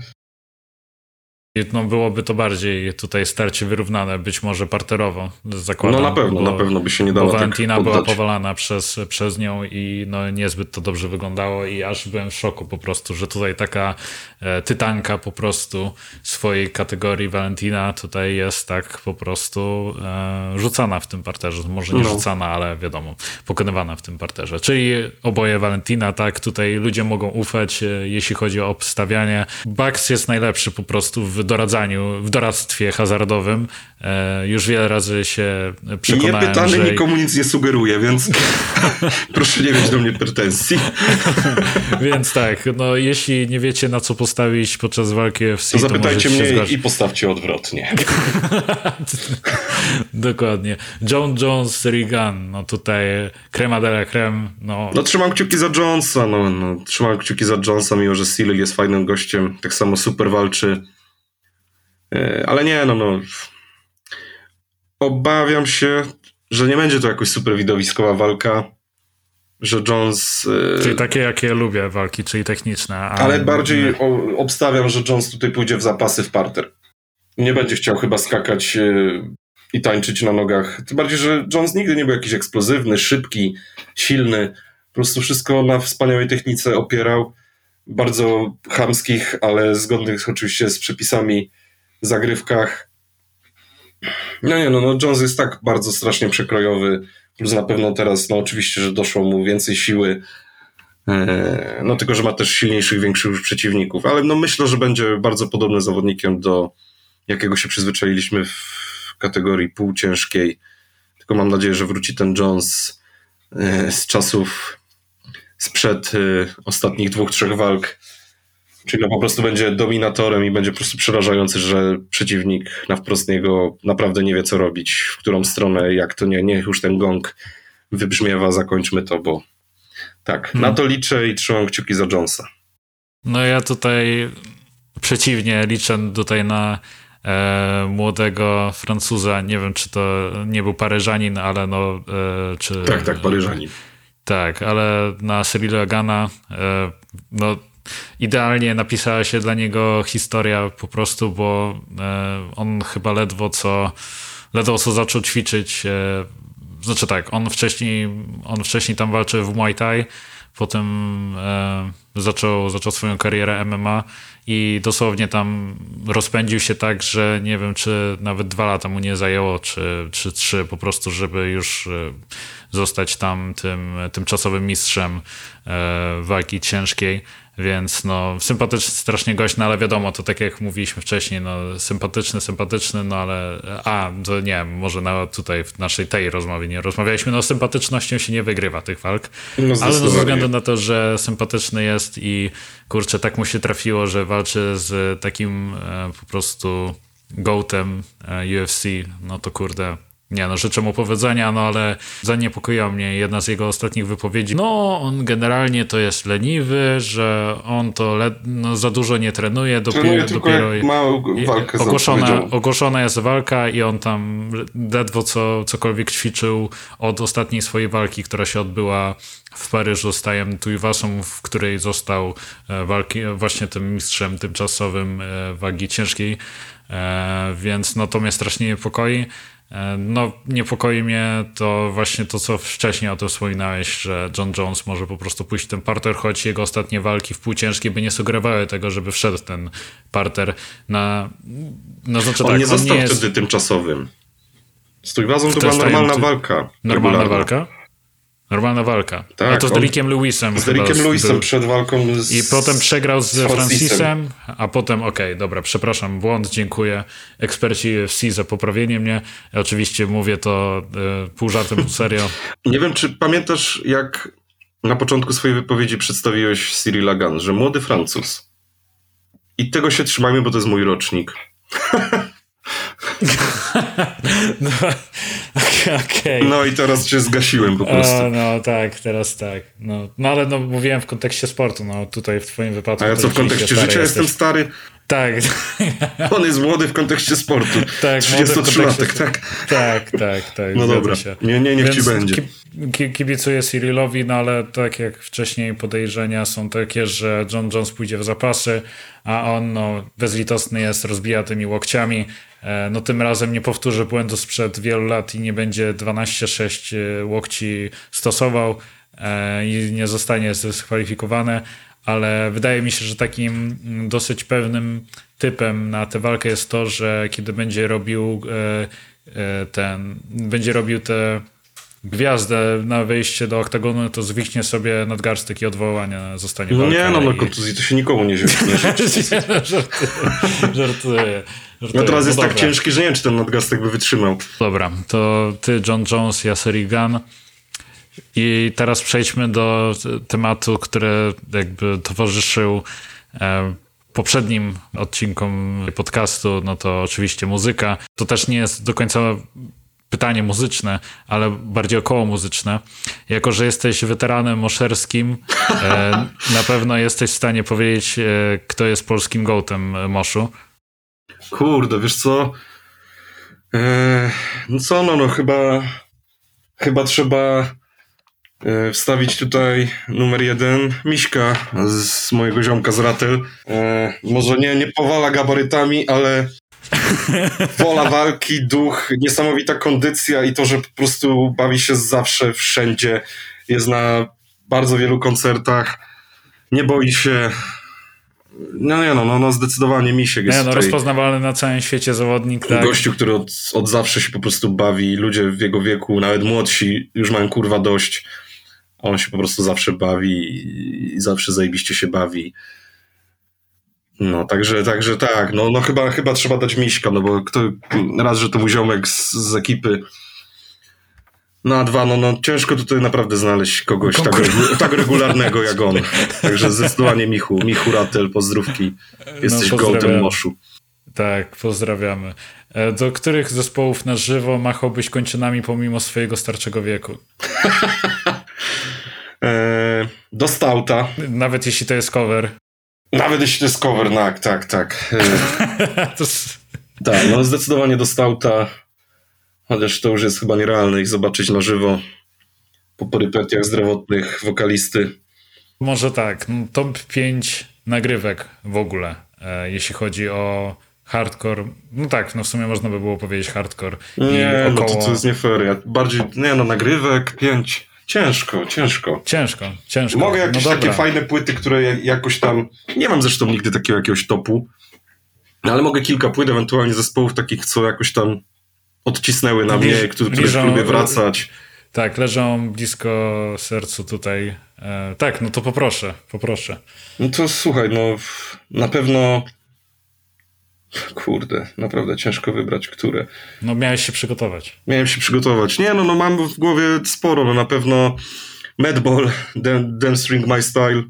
No byłoby to bardziej tutaj starcie wyrównane, być może parterowo zakładam.
No na pewno,
bo,
na pewno by się nie dało tak
Valentina
poddać.
była powalana przez, przez nią i no niezbyt to dobrze wyglądało i aż byłem w szoku po prostu, że tutaj taka e, tytanka po prostu swojej kategorii Valentina tutaj jest tak po prostu e, rzucana w tym parterze. Może nie
No.
rzucana, ale wiadomo, pokonywana w tym parterze. Czyli oboje Valentina, tak, tutaj ludzie mogą ufać, e, jeśli chodzi o obstawianie. Bucks jest najlepszy po prostu w doradzaniu, w doradztwie hazardowym. E, już wiele razy się
Nie
przekonałem,
pytany,
że...
nikomu nic nie sugeruje, więc proszę nie mieć do mnie pretensji.
Więc tak, no jeśli nie wiecie na co postawić podczas walki UFC,
To
to,
zapytajcie mnie
zgłaszać.
i postawcie odwrotnie.
Dokładnie. John Jones, Regan, no tutaj crema de la creme, no,
No trzymam kciuki za Jonesa, no, no trzymam kciuki za Jonesa, mimo że Seal jest fajnym gościem, tak samo super walczy. E, Ale nie, no, no. Obawiam się, że nie będzie to jakoś super widowiskowa walka, że Jones... e,
czyli takie jakie lubię walki, czyli techniczne.
Ale bardziej o, obstawiam, że Jones tutaj pójdzie w zapasy w parter. Nie będzie chciał chyba skakać e, i tańczyć na nogach. Tym bardziej, że Jones nigdy nie był jakiś eksplozywny, szybki, silny. Po prostu wszystko na wspaniałej technice opierał. Bardzo chamskich, ale zgodnych oczywiście z przepisami zagrywkach. No nie, no, no Jones jest tak bardzo strasznie przekrojowy. Plus na pewno teraz, no oczywiście, że doszło mu więcej siły. E, No tylko, że ma też silniejszych, większych przeciwników, ale no myślę, że będzie bardzo podobnym zawodnikiem do jakiego się przyzwyczailiśmy w kategorii półciężkiej. Tylko mam nadzieję, że wróci ten Jones e, z czasów sprzed e, ostatnich dwóch, trzech walk. Czyli no po prostu będzie dominatorem i będzie po prostu przerażający, że przeciwnik na wprost niego naprawdę nie wie, co robić, w którą stronę, jak to nie, niech już ten gong wybrzmiewa, zakończmy to, bo tak, na to liczę i trzymam kciuki za Jonesa.
No ja tutaj przeciwnie liczę tutaj na e, młodego Francuza. Nie wiem, czy to nie był Paryżanin, ale no... E, czy,
Tak, tak, Paryżanin.
Tak, ale na Cyrila Gana e, no, idealnie napisała się dla niego historia po prostu, bo e, on chyba ledwo co, ledwo co zaczął ćwiczyć. E, znaczy tak, on wcześniej, on wcześniej tam walczył w Muay Thai, potem e, zaczął, zaczął swoją karierę MMA i dosłownie tam rozpędził się tak, że nie wiem, czy nawet dwa lata mu nie zajęło, czy, czy trzy po prostu, żeby już zostać tam tym tymczasowym mistrzem walki ciężkiej. Więc no, sympatyczny strasznie gość, no ale wiadomo, to tak jak mówiliśmy wcześniej, no sympatyczny, sympatyczny, no ale a, to nie wiem, może na, tutaj w naszej tej rozmowie nie rozmawialiśmy, no sympatycznością się nie wygrywa tych walk,
No,
ale no, ze względu na to, że sympatyczny jest i kurczę, tak mu się trafiło, że walczy z takim e, po prostu gołtem e, UFC, no to kurde, nie no, życzę mu powodzenia, no ale zaniepokoiła mnie jedna z jego ostatnich wypowiedzi. No, on generalnie to jest leniwy, że on to no, za dużo nie trenuje, dopiero,
Trenuje
dopiero
jak ma walkę
ogłoszona, ogłoszona jest walka i on tam ledwo co, cokolwiek ćwiczył od ostatniej swojej walki, która się odbyła w Paryżu z Tajem Tuivasą, w której został e, walki, właśnie tym mistrzem tymczasowym e, wagi ciężkiej, E, więc no to mnie strasznie niepokoi. E, No, niepokoi mnie to właśnie to, co wcześniej o tym wspominałeś, że John Jones może po prostu pójść w ten parter, choć jego ostatnie walki w półciężkiej by nie sugerowały tego, żeby wszedł ten parter na... No, znaczy
On
tak,
nie został
jest
wtedy tymczasowym. Z Trójwazą to była
jest
normalna walka.
normalna
regularna.
walka? Normalna walka.
Tak,
A to z Derikiem Lewisem
Z Derrickiem Lewisem
był.
przed walką z...
I potem przegrał z,
z Francisem.
A potem, okej, dobra, przepraszam, błąd, dziękuję eksperci UFC za poprawienie mnie. Ja oczywiście mówię to y, pół żartem, serio.
Nie wiem, czy pamiętasz, jak na początku swojej wypowiedzi przedstawiłeś Cyril Gun, że młody Francuz. I tego się trzymajmy, bo to jest mój rocznik.
No, okej.
No i teraz cię zgasiłem po prostu.
A, no tak, teraz tak. No, no ale no, mówiłem w kontekście sportu, no tutaj w twoim wypadku.
A ja co w kontekście życia
jesteś.
jestem stary?
Tak.
On jest młody w kontekście sportu. Tak, 33-latek, tak?
Tak, tak, tak.
No dobra. Się. Nie, nie, niech Więc ci będzie.
Ki kibicuję Cyrillowi, no ale tak jak wcześniej podejrzenia są takie, że John Jones pójdzie w zapasy, a on no, bezlitosny jest, rozbija tymi łokciami. E, no tym razem nie powtórzy błędu sprzed wielu lat i nie będzie 12-6 e, łokci stosował e, i nie zostanie zdyskwalifikowany ale wydaje mi się, że takim dosyć pewnym typem na tę walkę jest to, że kiedy będzie robił ten, będzie robił tę gwiazdę na wejście do oktagonu, to zwichnie sobie nadgarstek i odwołania zostanie
No nie, no, no kontuzji to się nikomu nie życzy.
żartuję, żartuję.
No teraz jest no tak ciężki, że nie wiem, czy ten nadgarstek by wytrzymał.
Dobra, to ty, John Jones, ja Gun. I teraz przejdźmy do tematu, który jakby towarzyszył e, poprzednim odcinkom podcastu, no to oczywiście muzyka. To też nie jest do końca pytanie muzyczne, ale bardziej około muzyczne. Jako, że jesteś weteranem moszerskim, e, na pewno jesteś w stanie powiedzieć, e, kto jest polskim gołtem Moszu.
Kurde, wiesz co? no co, no, no chyba chyba trzeba wstawić tutaj numer jeden Miśka z mojego ziomka z Ratel. E, może nie, nie powala gabarytami, ale wola walki, duch, niesamowita kondycja i to, że po prostu bawi się zawsze, wszędzie. Jest na bardzo wielu koncertach. Nie boi się. No nie no, no, no zdecydowanie Misiek jest
nie, no, rozpoznawalny na całym świecie zawodnik. Tak.
Gościu, który od, od zawsze się po prostu bawi. Ludzie w jego wieku, nawet młodsi, już mają kurwa dość on się po prostu zawsze bawi i zawsze zajebiście się bawi. No, także, także tak, no, no chyba, chyba trzeba dać Miśka, no bo kto, raz, że to mój ziomek z, z ekipy, no a dwa, no, no ciężko tutaj naprawdę znaleźć kogoś tak, tak, regularnego jak on. Także zdecydowanie Michu, Michu Ratel, pozdrówki, jesteś no, golden moszu.
Tak, pozdrawiamy. E, do których zespołów na żywo machałbyś kończynami pomimo swojego starczego wieku?
E, do Stauta.
Nawet jeśli to jest cover.
Nawet jeśli to jest cover, tak, tak, tak. E, to... Tak, no zdecydowanie do Stauta. Chociaż to już jest chyba nierealne ich zobaczyć na żywo po porypetiach zdrowotnych wokalisty.
Może tak. No, top 5 nagrywek w ogóle, e, jeśli chodzi o hardcore. No tak, no w sumie można by było powiedzieć hardcore.
Nie, około... no to, to jest nie fair. Ja bardziej, nie no, nagrywek 5 Ciężko, ciężko.
Ciężko, ciężko.
Mogę jakieś no takie fajne płyty, które jakoś tam. Nie mam zresztą nigdy takiego jakiegoś topu, ale mogę kilka płyt, ewentualnie zespołów takich, co jakoś tam odcisnęły na mnie, które, które lubię wracać.
Tak, leżą blisko sercu tutaj. E, tak, no to poproszę, poproszę.
No to słuchaj, no na pewno Kurde, naprawdę ciężko wybrać, które.
No miałeś się przygotować.
Miałem się przygotować. Nie, no, no mam w głowie sporo, no na pewno Madball, Dance Ring My Style.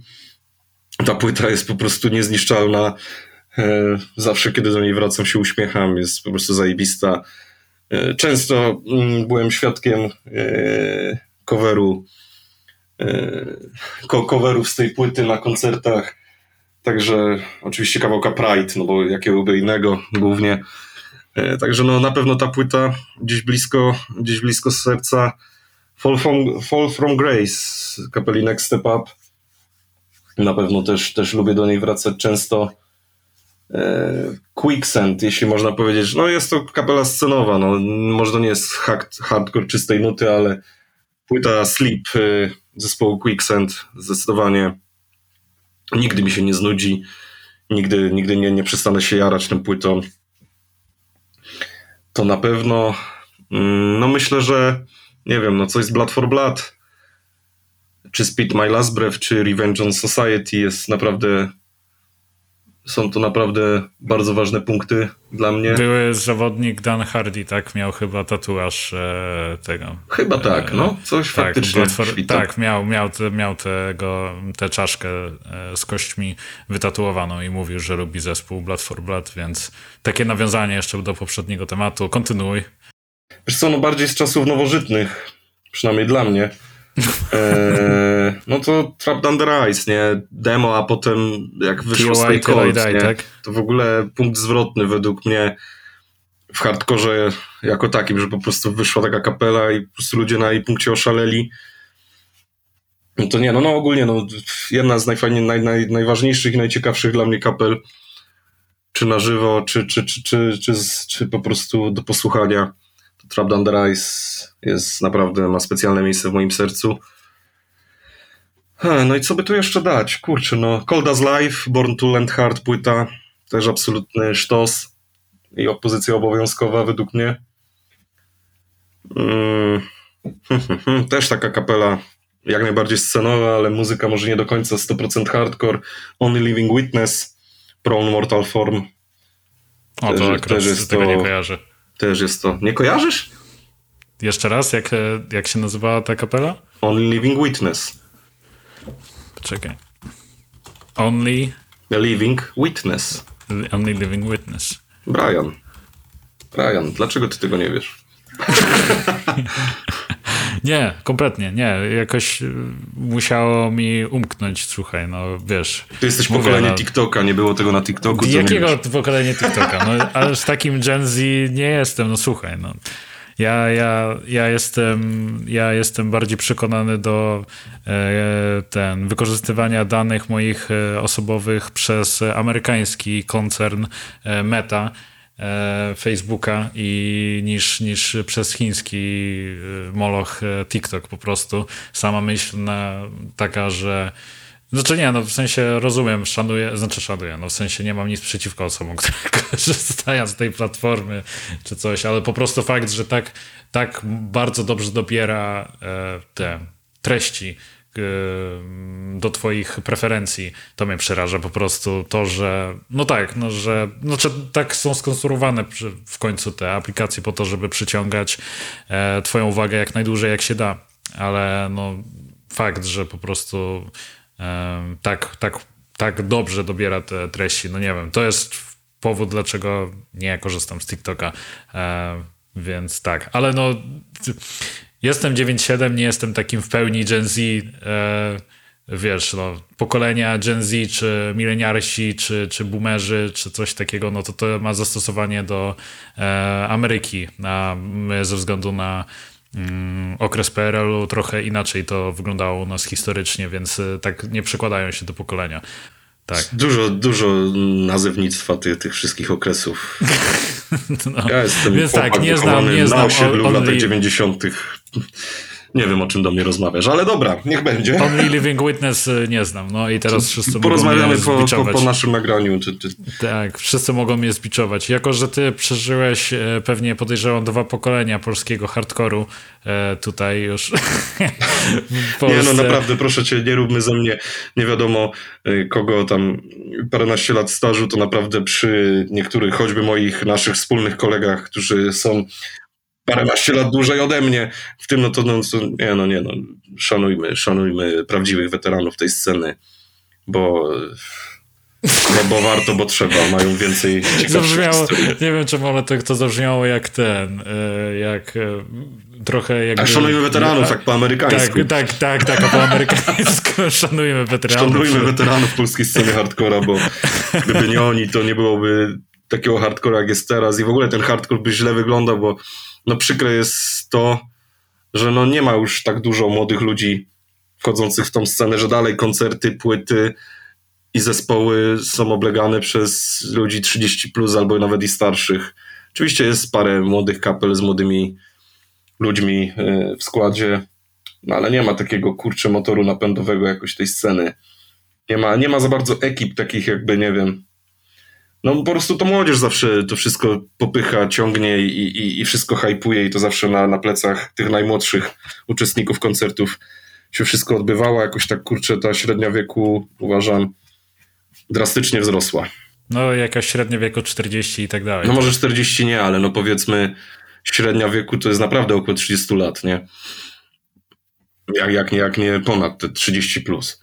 Ta płyta jest po prostu niezniszczalna. E, zawsze, kiedy do niej wracam, się uśmiecham. Jest po prostu zajebista. E, często mm, byłem świadkiem e, coveru coverów z tej płyty na koncertach Także oczywiście kawałka Pride, no bo jakiegoby innego głównie. E, także no na pewno ta płyta gdzieś blisko, gdzieś blisko serca. Fall from, Fall from Grace, kapeli Next Step Up. Na pewno też, też lubię do niej wracać często. E, Quicksand, jeśli można powiedzieć. No jest to kapela scenowa, no może to nie jest hard, hardcore czystej nuty, ale płyta Sleep e, zespołu Quicksand zdecydowanie Nigdy mi się nie znudzi, nigdy, nigdy nie, nie przestanę się jarać tą płytą. To na pewno, mm, no myślę, że nie wiem, no coś z Blood for Blood, czy Speed My Last Breath, czy Revenge on Society jest naprawdę są to naprawdę bardzo ważne punkty dla mnie.
Były zawodnik Dan Hardy, tak? Miał chyba tatuaż e, tego.
Chyba e, tak, no. Coś tak, faktycznie.
tak, miał, miał, miał tego, tę czaszkę e, z kośćmi wytatuowaną i mówił, że lubi zespół Blood for Blood, więc takie nawiązanie jeszcze do poprzedniego tematu. Kontynuuj.
Wiesz co, no bardziej z czasów nowożytnych, przynajmniej dla mnie. Eee, no to Trap Down the Rise, nie? Demo, a potem jak wyszło Stay Cold, nie?
tak?
To w ogóle punkt zwrotny według mnie w hardkorze jako takim, że po prostu wyszła taka kapela i po prostu ludzie na jej punkcie oszaleli. No to nie, no, no ogólnie no, jedna z najfajniej, naj, naj, najważniejszych i najciekawszych dla mnie kapel, czy na żywo, czy, czy, czy, czy, czy, z- czy po prostu do posłuchania. Trap Down the Rise jest naprawdę, ma specjalne miejsce w moim sercu. No i co by tu jeszcze dać? Kurczę, no Cold as Life, Born to Land Hard płyta, też absolutny sztos i opozycja obowiązkowa według mnie. Mm, Też taka kapela jak najbardziej scenowa, ale muzyka może nie do końca 100% hardcore. Only Living Witness, Prone Mortal Form,
O,
Też-
to akurat
też jest
tego
to-
nie kojarzę.
Też jest to. Nie kojarzysz?
Jeszcze raz, jak, e, jak się nazywała ta kapela?
Only Living Witness.
Poczekaj. Only,
Living Witness.
only Living Witness.
Brian. Brian, dlaczego ty tego nie wiesz?
Nie, kompletnie, nie. Jakoś y, musiało mi umknąć, słuchaj, no wiesz.
Ty jesteś
Mówię,
pokolenie
no.
TikToka, nie było tego na TikToku.
Jakiego
wiesz?
pokolenia TikToka? No, ale z takim Gen Z nie jestem, no słuchaj, no. Ja, ja, ja, jestem, ja jestem bardziej przekonany do e, ten, wykorzystywania danych moich e, osobowych przez amerykański koncern e, Meta e, Facebooka i niż, niż przez chiński e, moloch e, TikTok po prostu. Sama myśl na, taka, że znaczy nie, no w sensie rozumiem, szanuję, znaczy szanuję, no w sensie nie mam nic przeciwko osobom, które korzystają z tej platformy czy coś, ale po prostu fakt, że tak, tak bardzo dobrze dobiera e, te treści e, do twoich preferencji, to mnie przeraża po prostu to, że no tak, no że znaczy tak są skonstruowane w końcu te aplikacje po to, żeby przyciągać e, twoją uwagę jak najdłużej jak się da, ale no fakt, że po prostu em, tak, tak, tak dobrze dobiera te treści. No nie wiem, to jest powód, dlaczego nie korzystam z TikToka. E, więc tak, ale no jestem 9.7, nie jestem takim w pełni Gen Z. E, wiesz, no, pokolenia Gen Z, czy mileniarsi, czy, czy boomerzy, czy coś takiego, no to to ma zastosowanie do e, Ameryki na, ze względu na mm, okres PRL-u trochę inaczej to wyglądało u nas historycznie, więc y, tak nie przekładają się do pokolenia. Tak.
Dużo, dużo nazewnictwa ty, tych wszystkich okresów.
No.
Ja jestem
Więc tak, nie znam, nie
na
znam
osiedlu w
only-
latach 90. Nie wiem, o czym do mnie rozmawiasz, ale dobra, niech będzie.
Only Living Witness y, nie znam, no i teraz wszyscy mogą
Porozmawiamy po, po, po naszym nagraniu. Czy, czy...
Tak, wszyscy mogą mnie zbiczować. Jako, że ty przeżyłeś e, pewnie podejrzewam dwa pokolenia polskiego hardkoru e, tutaj już
Nie, no naprawdę, proszę cię, nie róbmy ze mnie nie wiadomo y, kogo tam paręnaście lat stażu, to naprawdę przy niektórych, choćby moich, naszych wspólnych kolegach, którzy są paręnaście lat dłużej ode mnie, w tym no to, no, nie, no nie, no, szanujmy, szanujmy prawdziwych weteranów tej sceny, bo, bo, bo warto, bo trzeba, mają więcej
Zabrzmiało,
historii.
nie wiem czemu, ale to, to zabrzmiało jak ten, e, jak e, trochę jak...
A szanujmy weteranów, tak po amerykańsku.
Tak, tak, tak, tak, a po amerykańsku szanujemy weteranów.
Szanujmy weteranów polskiej sceny hardcora, bo gdyby nie oni, to nie byłoby takiego hardcora, jak jest teraz i w ogóle ten hardcore by źle wyglądał, bo no przykre jest to, że no nie ma już tak dużo młodych ludzi wchodzących w tą scenę, że dalej koncerty, płyty i zespoły są oblegane przez ludzi 30 plus albo nawet i starszych. Oczywiście jest parę młodych kapel z młodymi ludźmi e, w składzie, no ale nie ma takiego kurcze motoru napędowego jakoś tej sceny. Nie ma, nie ma za bardzo ekip takich jakby, nie wiem. No po prostu to młodzież zawsze to wszystko popycha, ciągnie i, i, i wszystko hypuje i to zawsze na, na plecach tych najmłodszych uczestników koncertów się wszystko odbywało. Jakoś tak kurczę ta średnia wieku uważam drastycznie wzrosła.
No jakaś średnia wieku 40 i tak dalej.
No może 40 nie, ale no powiedzmy średnia wieku to jest naprawdę około 30 lat, nie? Jak, jak, nie, jak nie ponad te 30 plus.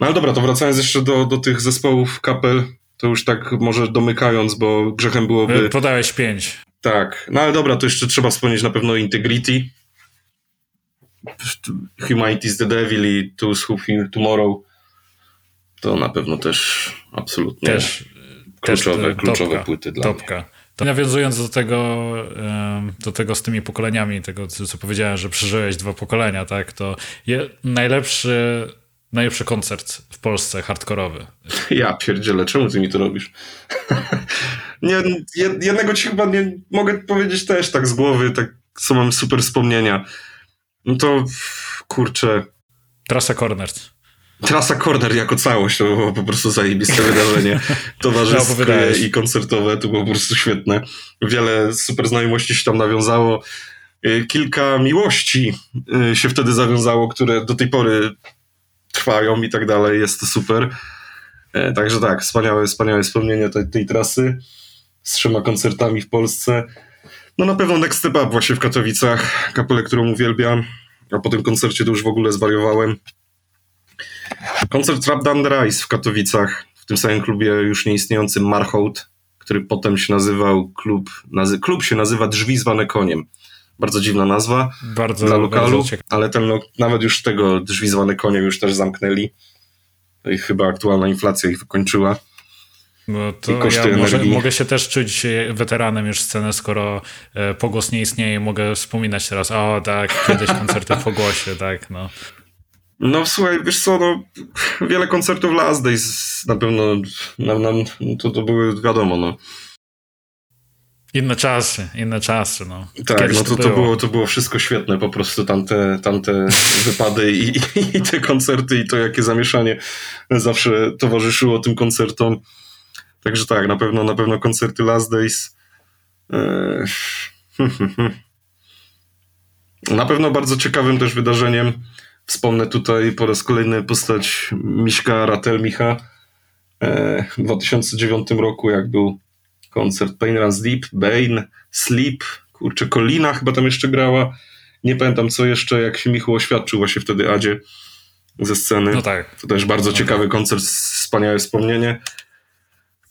No ale dobra, to wracając jeszcze do, do tych zespołów kapel, to już tak może domykając, bo grzechem byłoby...
Podałeś 5.
Tak, no ale dobra, to jeszcze trzeba wspomnieć na pewno Integrity. Humanity is the Devil i Those Who Fear Tomorrow to na pewno też absolutnie
też,
kluczowe,
też
kluczowe
topka,
płyty dla
topka.
mnie.
To nawiązując do tego, do tego z tymi pokoleniami, tego co powiedziałem, że przeżyłeś dwa pokolenia, tak, to je, najlepszy, najlepszy koncert w Polsce hardkorowy.
Ja pierdzielę, czemu ty mi to robisz? nie, jednego ci chyba nie mogę powiedzieć też tak z głowy, tak co mam super wspomnienia. No to kurczę.
Trasa Corners.
Trasa Corner jako całość to było po prostu zajebiste wydarzenie towarzyskie no, i koncertowe, to było po prostu świetne. Wiele super znajomości się tam nawiązało. Kilka miłości się wtedy zawiązało, które do tej pory trwają i tak dalej. Jest to super. Także tak, wspaniałe, wspaniałe wspomnienie tej, tej trasy z trzema koncertami w Polsce. No na pewno Next Step Up właśnie w Katowicach, kapelę, którą uwielbiam, a po tym koncercie to już w ogóle zwariowałem. Koncert Trap Down the Rise w Katowicach, w tym samym klubie już nieistniejącym Marhout, który potem się nazywał klub, nazy klub się nazywa Drzwi zwane koniem. Bardzo dziwna nazwa
bardzo,
dla lokalu,
bardzo
ale ten, no, nawet już tego Drzwi zwane koniem już też zamknęli. I chyba aktualna inflacja ich wykończyła.
Bo to ja może, mogę się też czuć weteranem już sceny, skoro e, pogłos nie istnieje, mogę wspominać teraz, o tak, kiedyś koncerty w pogłosie, tak, no.
No słuchaj, wiesz co, no, wiele koncertów Last Days na pewno nam, nam, to, to były, wiadomo, no.
Inne czasy, inne czasy, no.
Tak, Kiedyś no to, to, było. to, było, to było wszystko świetne, po prostu tamte, tamte wypady i, i, i te koncerty i to jakie zamieszanie zawsze towarzyszyło tym koncertom. Także tak, na pewno, na pewno koncerty Last Days. Eee, na pewno bardzo ciekawym też wydarzeniem Wspomnę tutaj po raz kolejny postać Miśka Ratelmicha e, w 2009 roku, jak był koncert Pain Runs Deep, Bane, Sleep, kurczę, Kolina chyba tam jeszcze grała. Nie pamiętam co jeszcze, jak się Michu oświadczył właśnie wtedy Adzie ze sceny.
No tak.
To też bardzo no ciekawy tak. koncert, wspaniałe wspomnienie.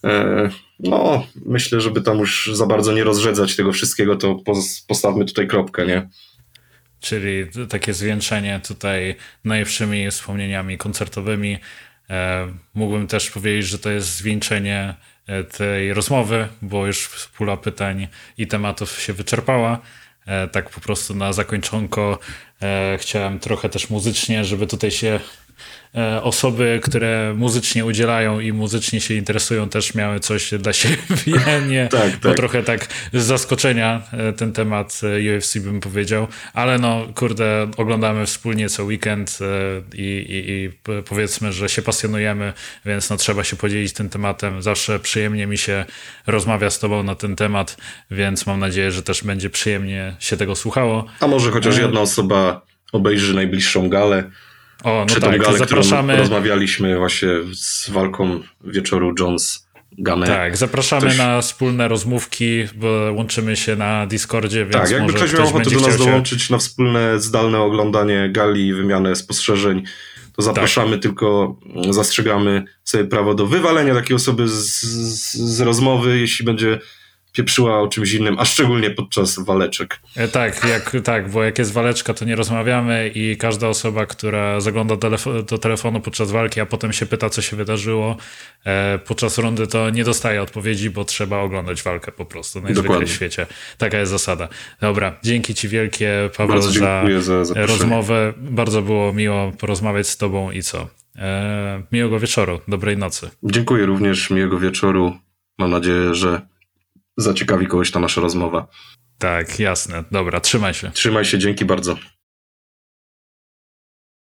E, no, myślę, żeby tam już za bardzo nie rozrzedzać tego wszystkiego, to postawmy tutaj kropkę, nie?
czyli takie zwieńczenie tutaj najlepszymi wspomnieniami koncertowymi. E, mógłbym też powiedzieć, że to jest zwieńczenie tej rozmowy, bo już pula pytań i tematów się wyczerpała. E, tak po prostu na zakończonko chciałem trochę też muzycznie, żeby tutaj się E, osoby, które muzycznie udzielają i muzycznie się interesują, też miały coś dla siebie. Nie, tak, tak. Bo trochę tak z zaskoczenia e, ten temat e, UFC bym powiedział, ale no kurde, oglądamy wspólnie co weekend i, i, i powiedzmy, że się pasjonujemy, więc no trzeba się podzielić tym tematem. Zawsze przyjemnie mi się rozmawia z tobą na ten temat, więc mam nadzieję, że też będzie przyjemnie się tego słuchało.
A może chociaż jedna osoba obejrzy najbliższą galę
o, no tak, galę, zapraszamy.
Rozmawialiśmy właśnie z walką wieczoru Jones. Game.
Tak, zapraszamy ktoś... na wspólne rozmówki, bo łączymy się na Discordzie, więc
Tak, jakby ktoś miał ochotę do nas dołączyć na wspólne, zdalne oglądanie gali i wymianę spostrzeżeń, to zapraszamy, tak. tylko zastrzegamy sobie prawo do wywalenia takiej osoby z, z, z rozmowy, jeśli będzie pieprzyła o czymś innym, a szczególnie podczas waleczek.
E, tak, jak, tak, bo jak jest waleczka, to nie rozmawiamy i każda osoba, która zagląda do telefonu podczas walki, a potem się pyta, co się wydarzyło e, podczas rundy, to nie dostaje odpowiedzi, bo trzeba oglądać walkę po prostu Dokładnie. w świecie. Taka jest zasada. Dobra, dzięki Ci wielkie, Paweł, za, za rozmowę. Bardzo było miło porozmawiać z Tobą i co? E, miłego wieczoru, dobrej nocy.
Dziękuję również, miłego wieczoru. Mam nadzieję, że zaciekawi kogoś ta nasza rozmowa.
Tak, jasne. Dobra, trzymaj się.
Trzymaj się, dzięki bardzo.